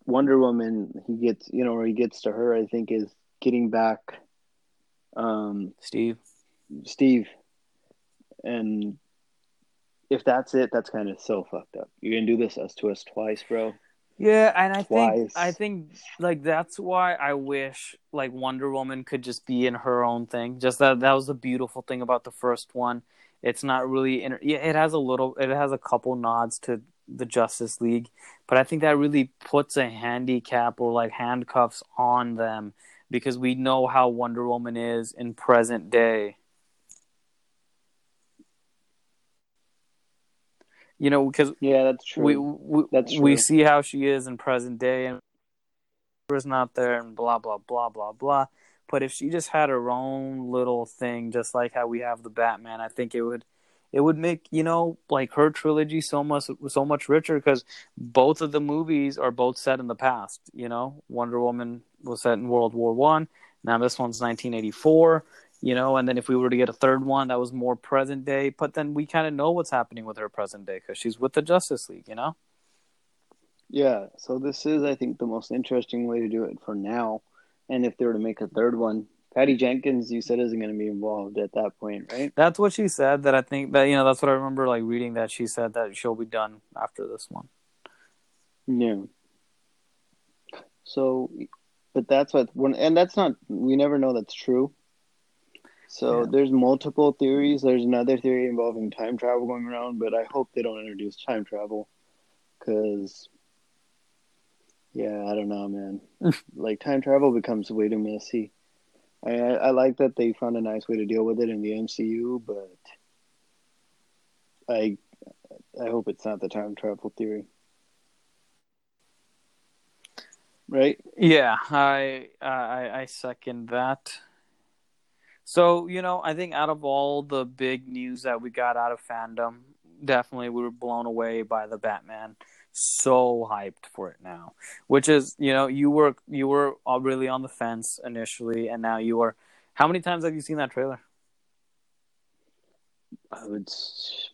Wonder Woman. He gets, you know, or he gets to her. I think is getting back. Um, Steve. Steve, and if that's it, that's kind of so fucked up. You're gonna do this us to us twice, bro. Yeah, and I Twice. think I think like that's why I wish like Wonder Woman could just be in her own thing. Just that that was the beautiful thing about the first one. It's not really inter- yeah, it has a little it has a couple nods to the Justice League, but I think that really puts a handicap or like handcuffs on them because we know how Wonder Woman is in present day. You know, because Yeah, that's true. we we, That's we see how she is in present day and is not there and blah blah blah blah blah. But if she just had her own little thing just like how we have the batman i think it would it would make you know like her trilogy so much so much richer because both of the movies are both set in the past you know? Wonder woman was set in world war one. Now this one's 1984 you know and then if we were to get a third one that was more present day but then we kind of know what's happening with her present day because she's with the justice league you know yeah, so this is, I think, the most interesting way to do it for now. And if they were to make a third one, Patty Jenkins, you said, isn't going to be involved at that point, right? That's what she said. That I think that you know that's what I remember like reading that she said that she'll be done after this one. Yeah. So, but that's what when, and that's not. We never know that's true. So Yeah. there's multiple theories. There's another theory involving time travel going around, but I hope they don't introduce time travel, because, yeah, I don't know, man. like time travel becomes way too messy. I, I I like that they found a nice way to deal with it in the MCU, but I I hope it's not the time travel theory. Right? Yeah, I I I second that. So you know, I think out of all the big news that we got out of fandom, definitely we were blown away by the Batman. So hyped for it now, which is you know you were you were really on the fence initially, and now you are. How many times have you seen that trailer? I would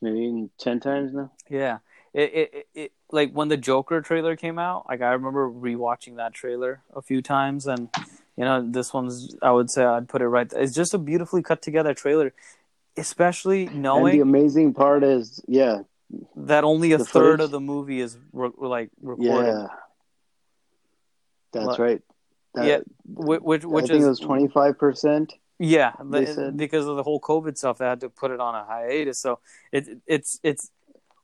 maybe ten times now. Yeah. It, it, it, it like when the Joker trailer came out, like I remember rewatching that trailer a few times and you know, this one's I would say I'd put it right It's just a beautifully cut together trailer, especially And the amazing part is, yeah, that only a third footage- of the movie is re- like recorded. yeah, that's Like- right. That, Yeah, Which which, I is it was twenty five percent. yeah, they the- said. because of the whole COVID stuff, they had to put it on a hiatus. So it it's it's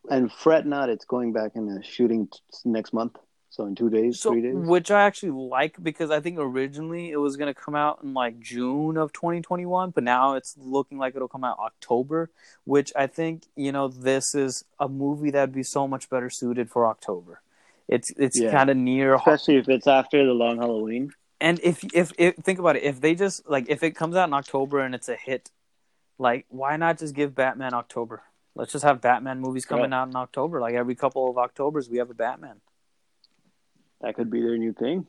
And fret not, it's going back into shooting t- next month. So in two days, so three days. which I actually like because I think originally it was going to come out in like June of 2021, but now it's looking like it'll come out October, which I think you know this is a movie that'd be so much better suited for October. It's it's Yeah. kind of near Especially if it's after the long Halloween. and if, if if think about it, if they just like if it comes out in October and it's a hit, like why not just give Batman October? Let's just have Batman movies coming out in October. Like every couple of Octobers, we have a Batman. That could be their new thing.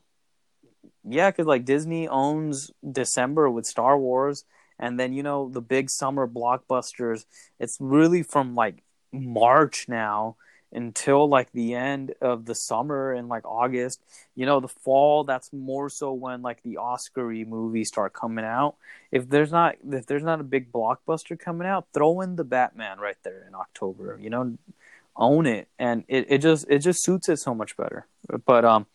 Yeah, because like Disney owns December with Star Wars, and then you know the big summer blockbusters. It's really from like March now until like the end of the summer in like August. You know, the fall. That's more so when like the Oscar-y movies start coming out. If there's not if there's not a big blockbuster coming out, throw in the Batman right there in October. You know, own it, and it, it just it just suits it so much better. But um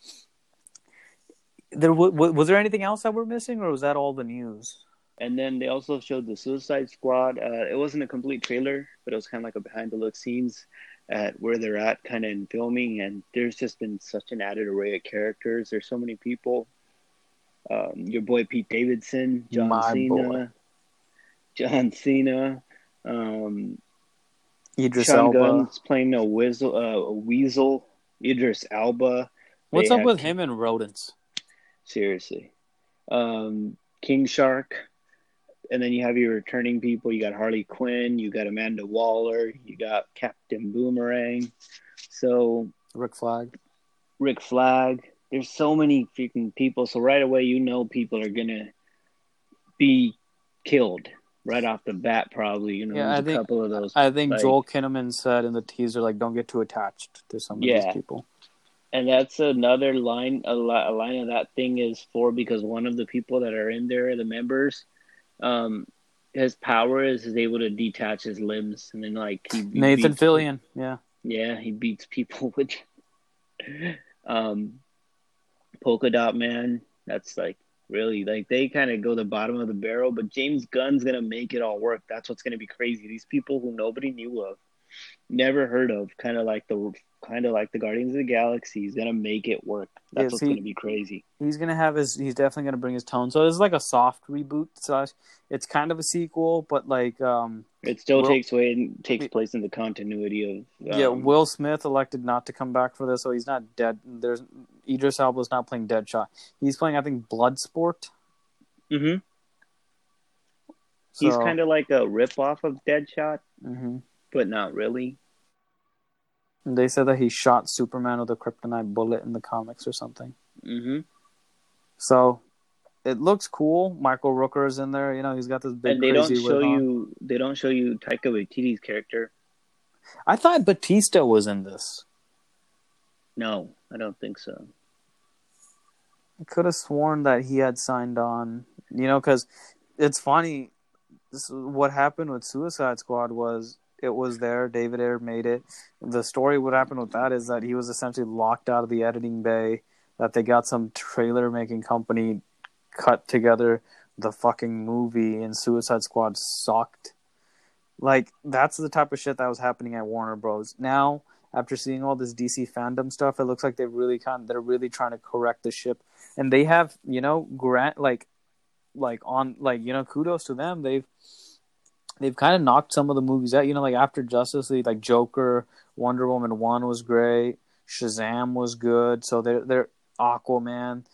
there was, was there anything else that we're missing or was that all the news And then they also showed the Suicide Squad. Uh, it wasn't a complete trailer, but it was kind of like a behind the look scenes at where they're at, kind of in filming. And there's just been such an added array of characters. There's so many people. Um, your boy Pete Davidson, John My Cena, boy. John Cena, um, idris Sean elba Gunn's playing a weasel, uh, a weasel. Idris Elba. what's They up have with Ki- him and rodents Seriously, um, King Shark, and then you have your returning people. You got Harley Quinn, you got Amanda Waller, you got Captain Boomerang. So Rick Flag. Rick Flag. There's so many freaking people. So right away, you know people are gonna be killed right off the bat. Probably, you know, Yeah, I there's a think- couple of those. I think like- Joel Kinnaman said in the teaser, like, don't get too attached to some of Yeah. these people. and that's another line. A, li- a line of that thing is for because one of the people that are in there, the members, um, his power is is able to detach his limbs, and then like he, he Nathan Fillion. Yeah. Yeah, he beats people with um Polka Dot Man. That's like really like they kind of go the bottom of the barrel, but James Gunn's gonna make it all work. That's what's gonna be crazy. These people who nobody knew of, never heard of, kind of like the kind of like the Guardians of the Galaxy. He's gonna make it work. That's Yes, what's he- gonna be crazy. He's gonna have his. He's definitely gonna bring his tone. So it's like a soft reboot slash. It's kind of a sequel, but like, um, It still Will- takes way takes place in the continuity of um, yeah. Will Smith elected not to come back for this, so he's not dead. There's Idris Elba's not playing Deadshot. He's playing, I think, Bloodsport. mhm. So, He's kind of like a rip off of Deadshot, hmm but not really. They said that he shot Superman with a kryptonite bullet in the comics or something. Mm-hmm. So it looks cool. Michael Rooker's in there. You know, he's got this big and they don't show you they don't show you Taika Waititi's character. I thought Bautista was in this. No, I don't think so. I could have sworn that he had signed on. You know, because it's funny. This what happened with Suicide Squad was it was there. David Ayer made it. The story. What happened with that is that he was essentially locked out of the editing bay. That they got some trailer making company cut together the fucking movie, and Suicide Squad sucked. Like that's the type of shit that was happening at Warner Bros. Now, after seeing all this DC fandom stuff, it looks like they really kind they're really trying to correct the ship, and they have you know grant like like on like you know kudos to them they've they've kind of knocked some of the movies out you know like after Justice League like Joker Wonder Woman one was great Shazam was good so they're they're Aquaman.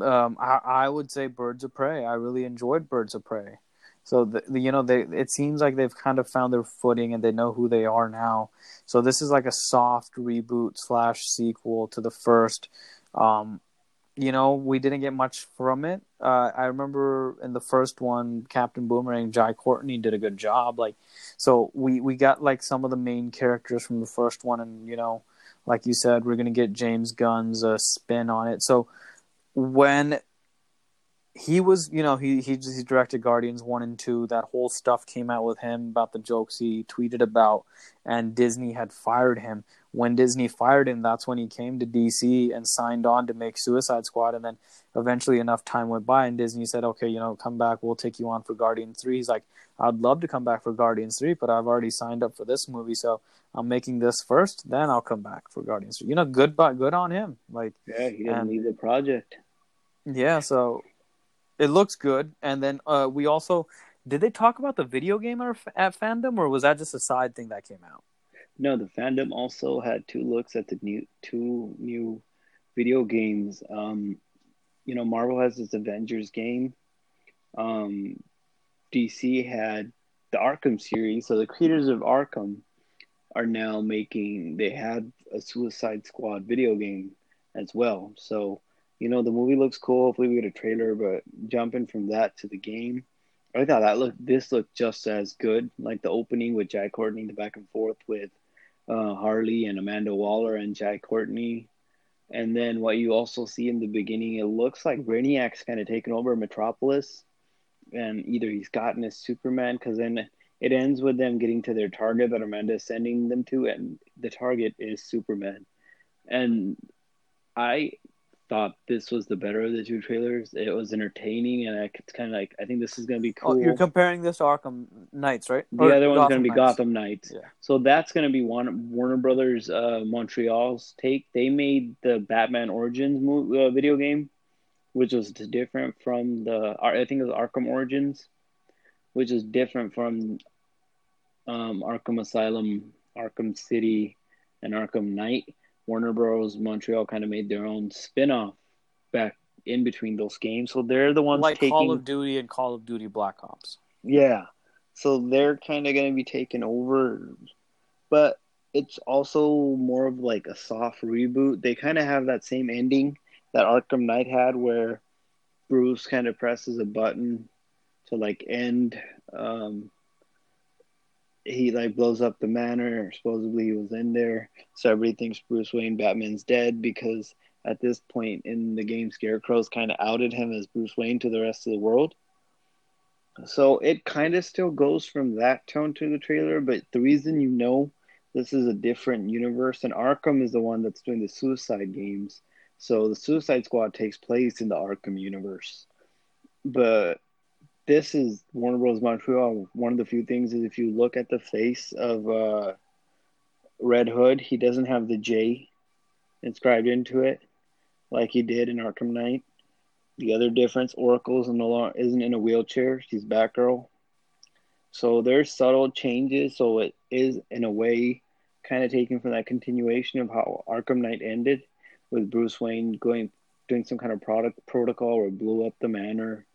Um I I would say Birds of Prey. I really enjoyed Birds of Prey. So the, the, you know they it seems like they've kind of found their footing and they know who they are now. So this is like a soft reboot slash sequel to the first um you know, we didn't get much from it. Uh, I remember in the first one, Captain Boomerang, Jai Courtney did a good job. Like, so we we got like some of the main characters from the first one, and you know, like you said, we're gonna get James Gunn's uh, spin on it. So when he was, you know, he he he directed Guardians one and two. That whole stuff came out with him about the jokes he tweeted about, and Disney had fired him. When Disney fired him, that's when he came to DC and signed on to make Suicide Squad. And then eventually, enough time went by, and Disney said, "Okay, you know, come back. We'll take you on for Guardians 3. He's like, "I'd love to come back for Guardians three, but I've already signed up for this movie, so I'm making this first. Then I'll come back for Guardians 3. You know, good, but good on him. Like, Yeah, he didn't And- leave the project. yeah, so it looks good. And then uh, we also did they talk about the video game or, at fandom, or was that just a side thing that came out? No, the fandom also had two looks at the new two new video games. Um, you know, Marvel has this Avengers game. Um, DC had the Arkham series. So the creators of Arkham are now making. They had a Suicide Squad video game as well. So you know, the movie looks cool. Hopefully, we get a trailer. But jumping from that to the game, I thought that looked. This looked just as good. Like the opening with Jai Courtney, the back and forth with uh, Harley and Amanda Waller and Jai Courtney. And then what you also see in the beginning, it looks like Brainiac's kind of taken over Metropolis, and either he's gotten his Superman, because then it ends with them getting to their target that Amanda is sending them to, and the target is Superman. And I thought this was the better of the two trailers. It was entertaining, and I, it's kind of like I think this is going to be cool. Oh, you're comparing this to Arkham Knights, right? the Or other one's going to be Knights. Gotham Knights. Yeah. So that's going to be one Warner Brothers uh, Montreal's take. They made the Batman Origins movie, uh, video game, which was different from the I think it was Arkham Origins, which is different from um, Arkham Asylum, Arkham City, and Arkham Knight. Warner Bros. Montreal kind of made their own spin-off back in between those games. So they're the ones like taking Call of Duty and Call of Duty Black Ops. Yeah. So they're kind of going to be taken over. But it's also more of like a soft reboot. They kind of have that same ending that Arkham Knight had where Bruce kind of presses a button to like end um he like blows up the manor or supposedly he was in there so everybody thinks Bruce Wayne Batman's dead because at this point in the game Scarecrow's kind of outed him as Bruce Wayne to the rest of the world so it kind of still goes from that tone to the trailer, but the reason you know this is a different universe and Arkham is the one that's doing the Suicide games. So the Suicide Squad takes place in the Arkham universe. But this is Warner Bros. Montreal. One of the few things is if you look at the face of uh, Red Hood, he doesn't have the J inscribed into it like he did in Arkham Knight. The other difference, Oracle's isn't in a wheelchair; she's Batgirl. So there's subtle changes. So it is in a way kind of taken from that continuation of how Arkham Knight ended, with Bruce Wayne going doing some kind of product protocol or blew up the manor,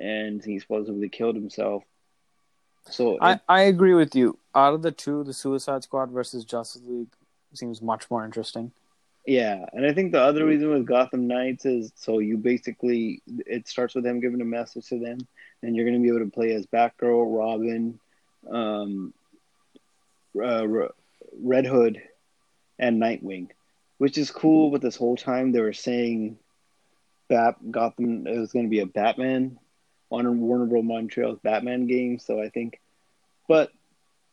and he supposedly killed himself. So it, I, I agree with you. Out of the two, the Suicide Squad versus Justice League seems much more interesting. Yeah, and I think the other reason with Gotham Knights is so you basically it starts with them giving a message to them, and you're going to be able to play as Batgirl, Robin, um, uh, Red Hood, and Nightwing, which is cool. But this whole time they were saying, Bat Gotham it was going to be a Batman on Warner Bros. Montreal's Batman game. So I think, but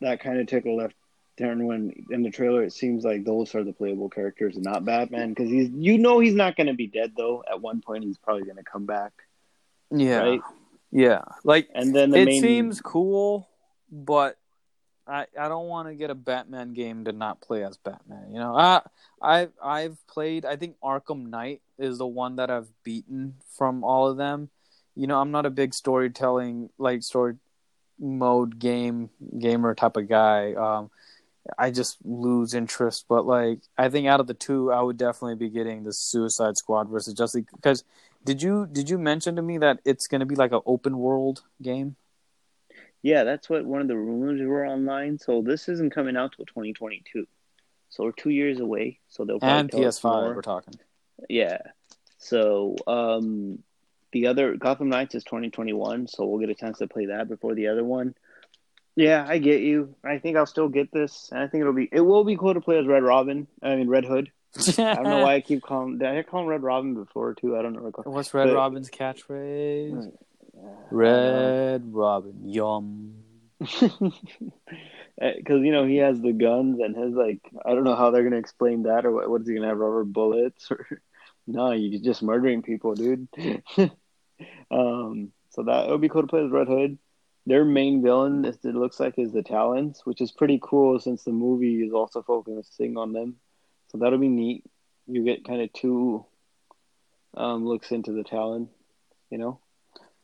that kind of took a left turn when in the trailer it seems like those are the playable characters and not Batman because he's you know he's not going to be dead though. At one point he's probably going to come back. Yeah. Right? Yeah. Like And then the it main seems cool, but I I don't want to get a Batman game to not play as Batman. You know, I I I've played. I think Arkham Knight is the one that I've beaten from all of them. You know, I'm not a big storytelling like story mode game gamer type of guy. Um, I just lose interest. But like, I think out of the two, I would definitely be getting the Suicide Squad versus Justice League. Because did you did you mention to me that it's going to be like an open world game? Yeah, that's what one of the rumors were online. So this isn't coming out till 2022. So we're two years away. So they'll probably And tell PS5, more. we're talking. Yeah. So um, the other Gotham Knights is 2021. So we'll get a chance to play that before the other one. Yeah, I get you. I think I'll still get this, and I think it'll be it will be cool to play as Red Robin. I mean Red Hood. I don't know why I keep calling. Did I call him Red Robin before too? I don't know. What's Red But- Robin's catchphrase? Uh, Red Robin, yum. because you know he has the guns and his like I don't know how they're gonna explain that or what, what is he gonna have rubber bullets or no you're just murdering people dude um so that it would be cool to play as Red Hood their main villain it looks like is the Talons which is pretty cool since the movie is also focusing on them so that'll be neat you get kind of two um looks into the Talon you know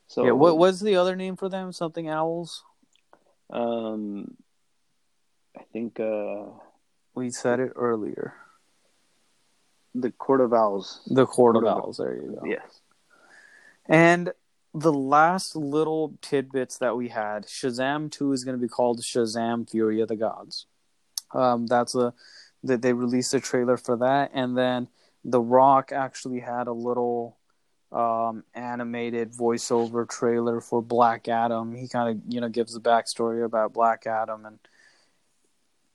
so yeah, what was the other name for them? Something owls. um I think uh We said it earlier. the Court of Owls The Court of Court of- Owls. There you go. Yes. And the last little tidbits that we had, Shazam Two is going to be called Shazam: Fury of the Gods. Um, that's a that they released a trailer for that, and then The Rock actually had a little um, animated voiceover trailer for Black Adam. He kind of you know gives the backstory about Black Adam, and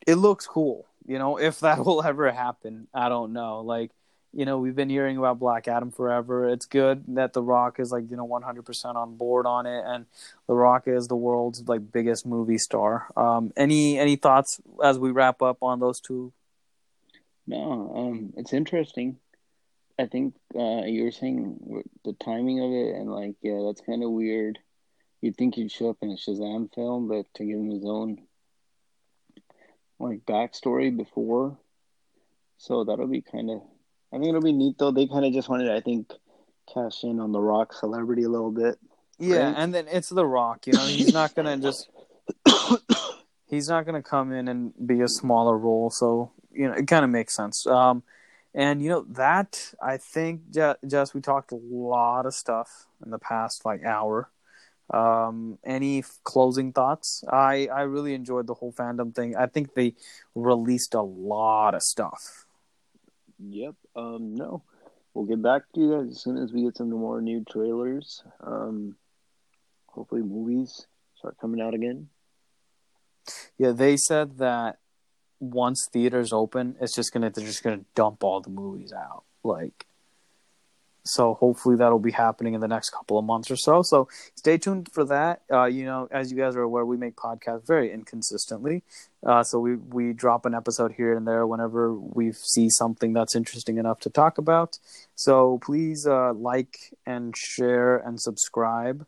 it looks cool. You know, if that will ever happen, I don't know. Like you know, we've been hearing about Black Adam forever. It's good that The Rock is like, you know, 100% on board on it and The Rock is the world's like biggest movie star. Um any any thoughts as we wrap up on those two? No, um, it's interesting. I think uh, you were saying the timing of it, and like, yeah, that's kind of weird. You'd think he'd show up in a Shazam film, but to give him his own like backstory before, so that'll be kind of. I think it'll be neat though. They kind of just wanted, I think, cash in on the Rock celebrity a little bit. Yeah, Right. and then it's The Rock, you know, he's not going to just he's not going to come in and be a smaller role, so you know, it kind of makes sense. Um And you know that I think just we talked a lot of stuff in the past like hour. Um, any closing thoughts? I I really enjoyed the whole fandom thing. I think they released a lot of stuff. Yep. Um. No, we'll get back to you guys as soon as we get some more new trailers. Um. Hopefully, movies start coming out again. Yeah, they said that once theaters open, it's just gonna they're just gonna dump all the movies out. Like so hopefully that'll be happening in the next couple of months or so. So stay tuned for that. Uh, you know, as you guys are aware, we make podcasts very inconsistently. Uh, so we we drop an episode here and there whenever we see something that's interesting enough to talk about. So please uh, like and share and subscribe.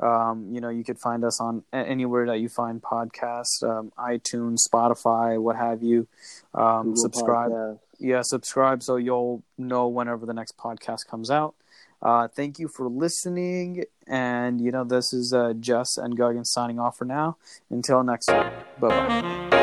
Um, you know, you could find us on anywhere that you find podcasts, um, iTunes, Spotify, what have you. Um, subscribe. Podcast. Yeah, subscribe so you'll know whenever the next podcast comes out. Uh, thank you for listening. And, you know, this is uh, Jess and Guggins signing off for now. Until next time. Bye bye.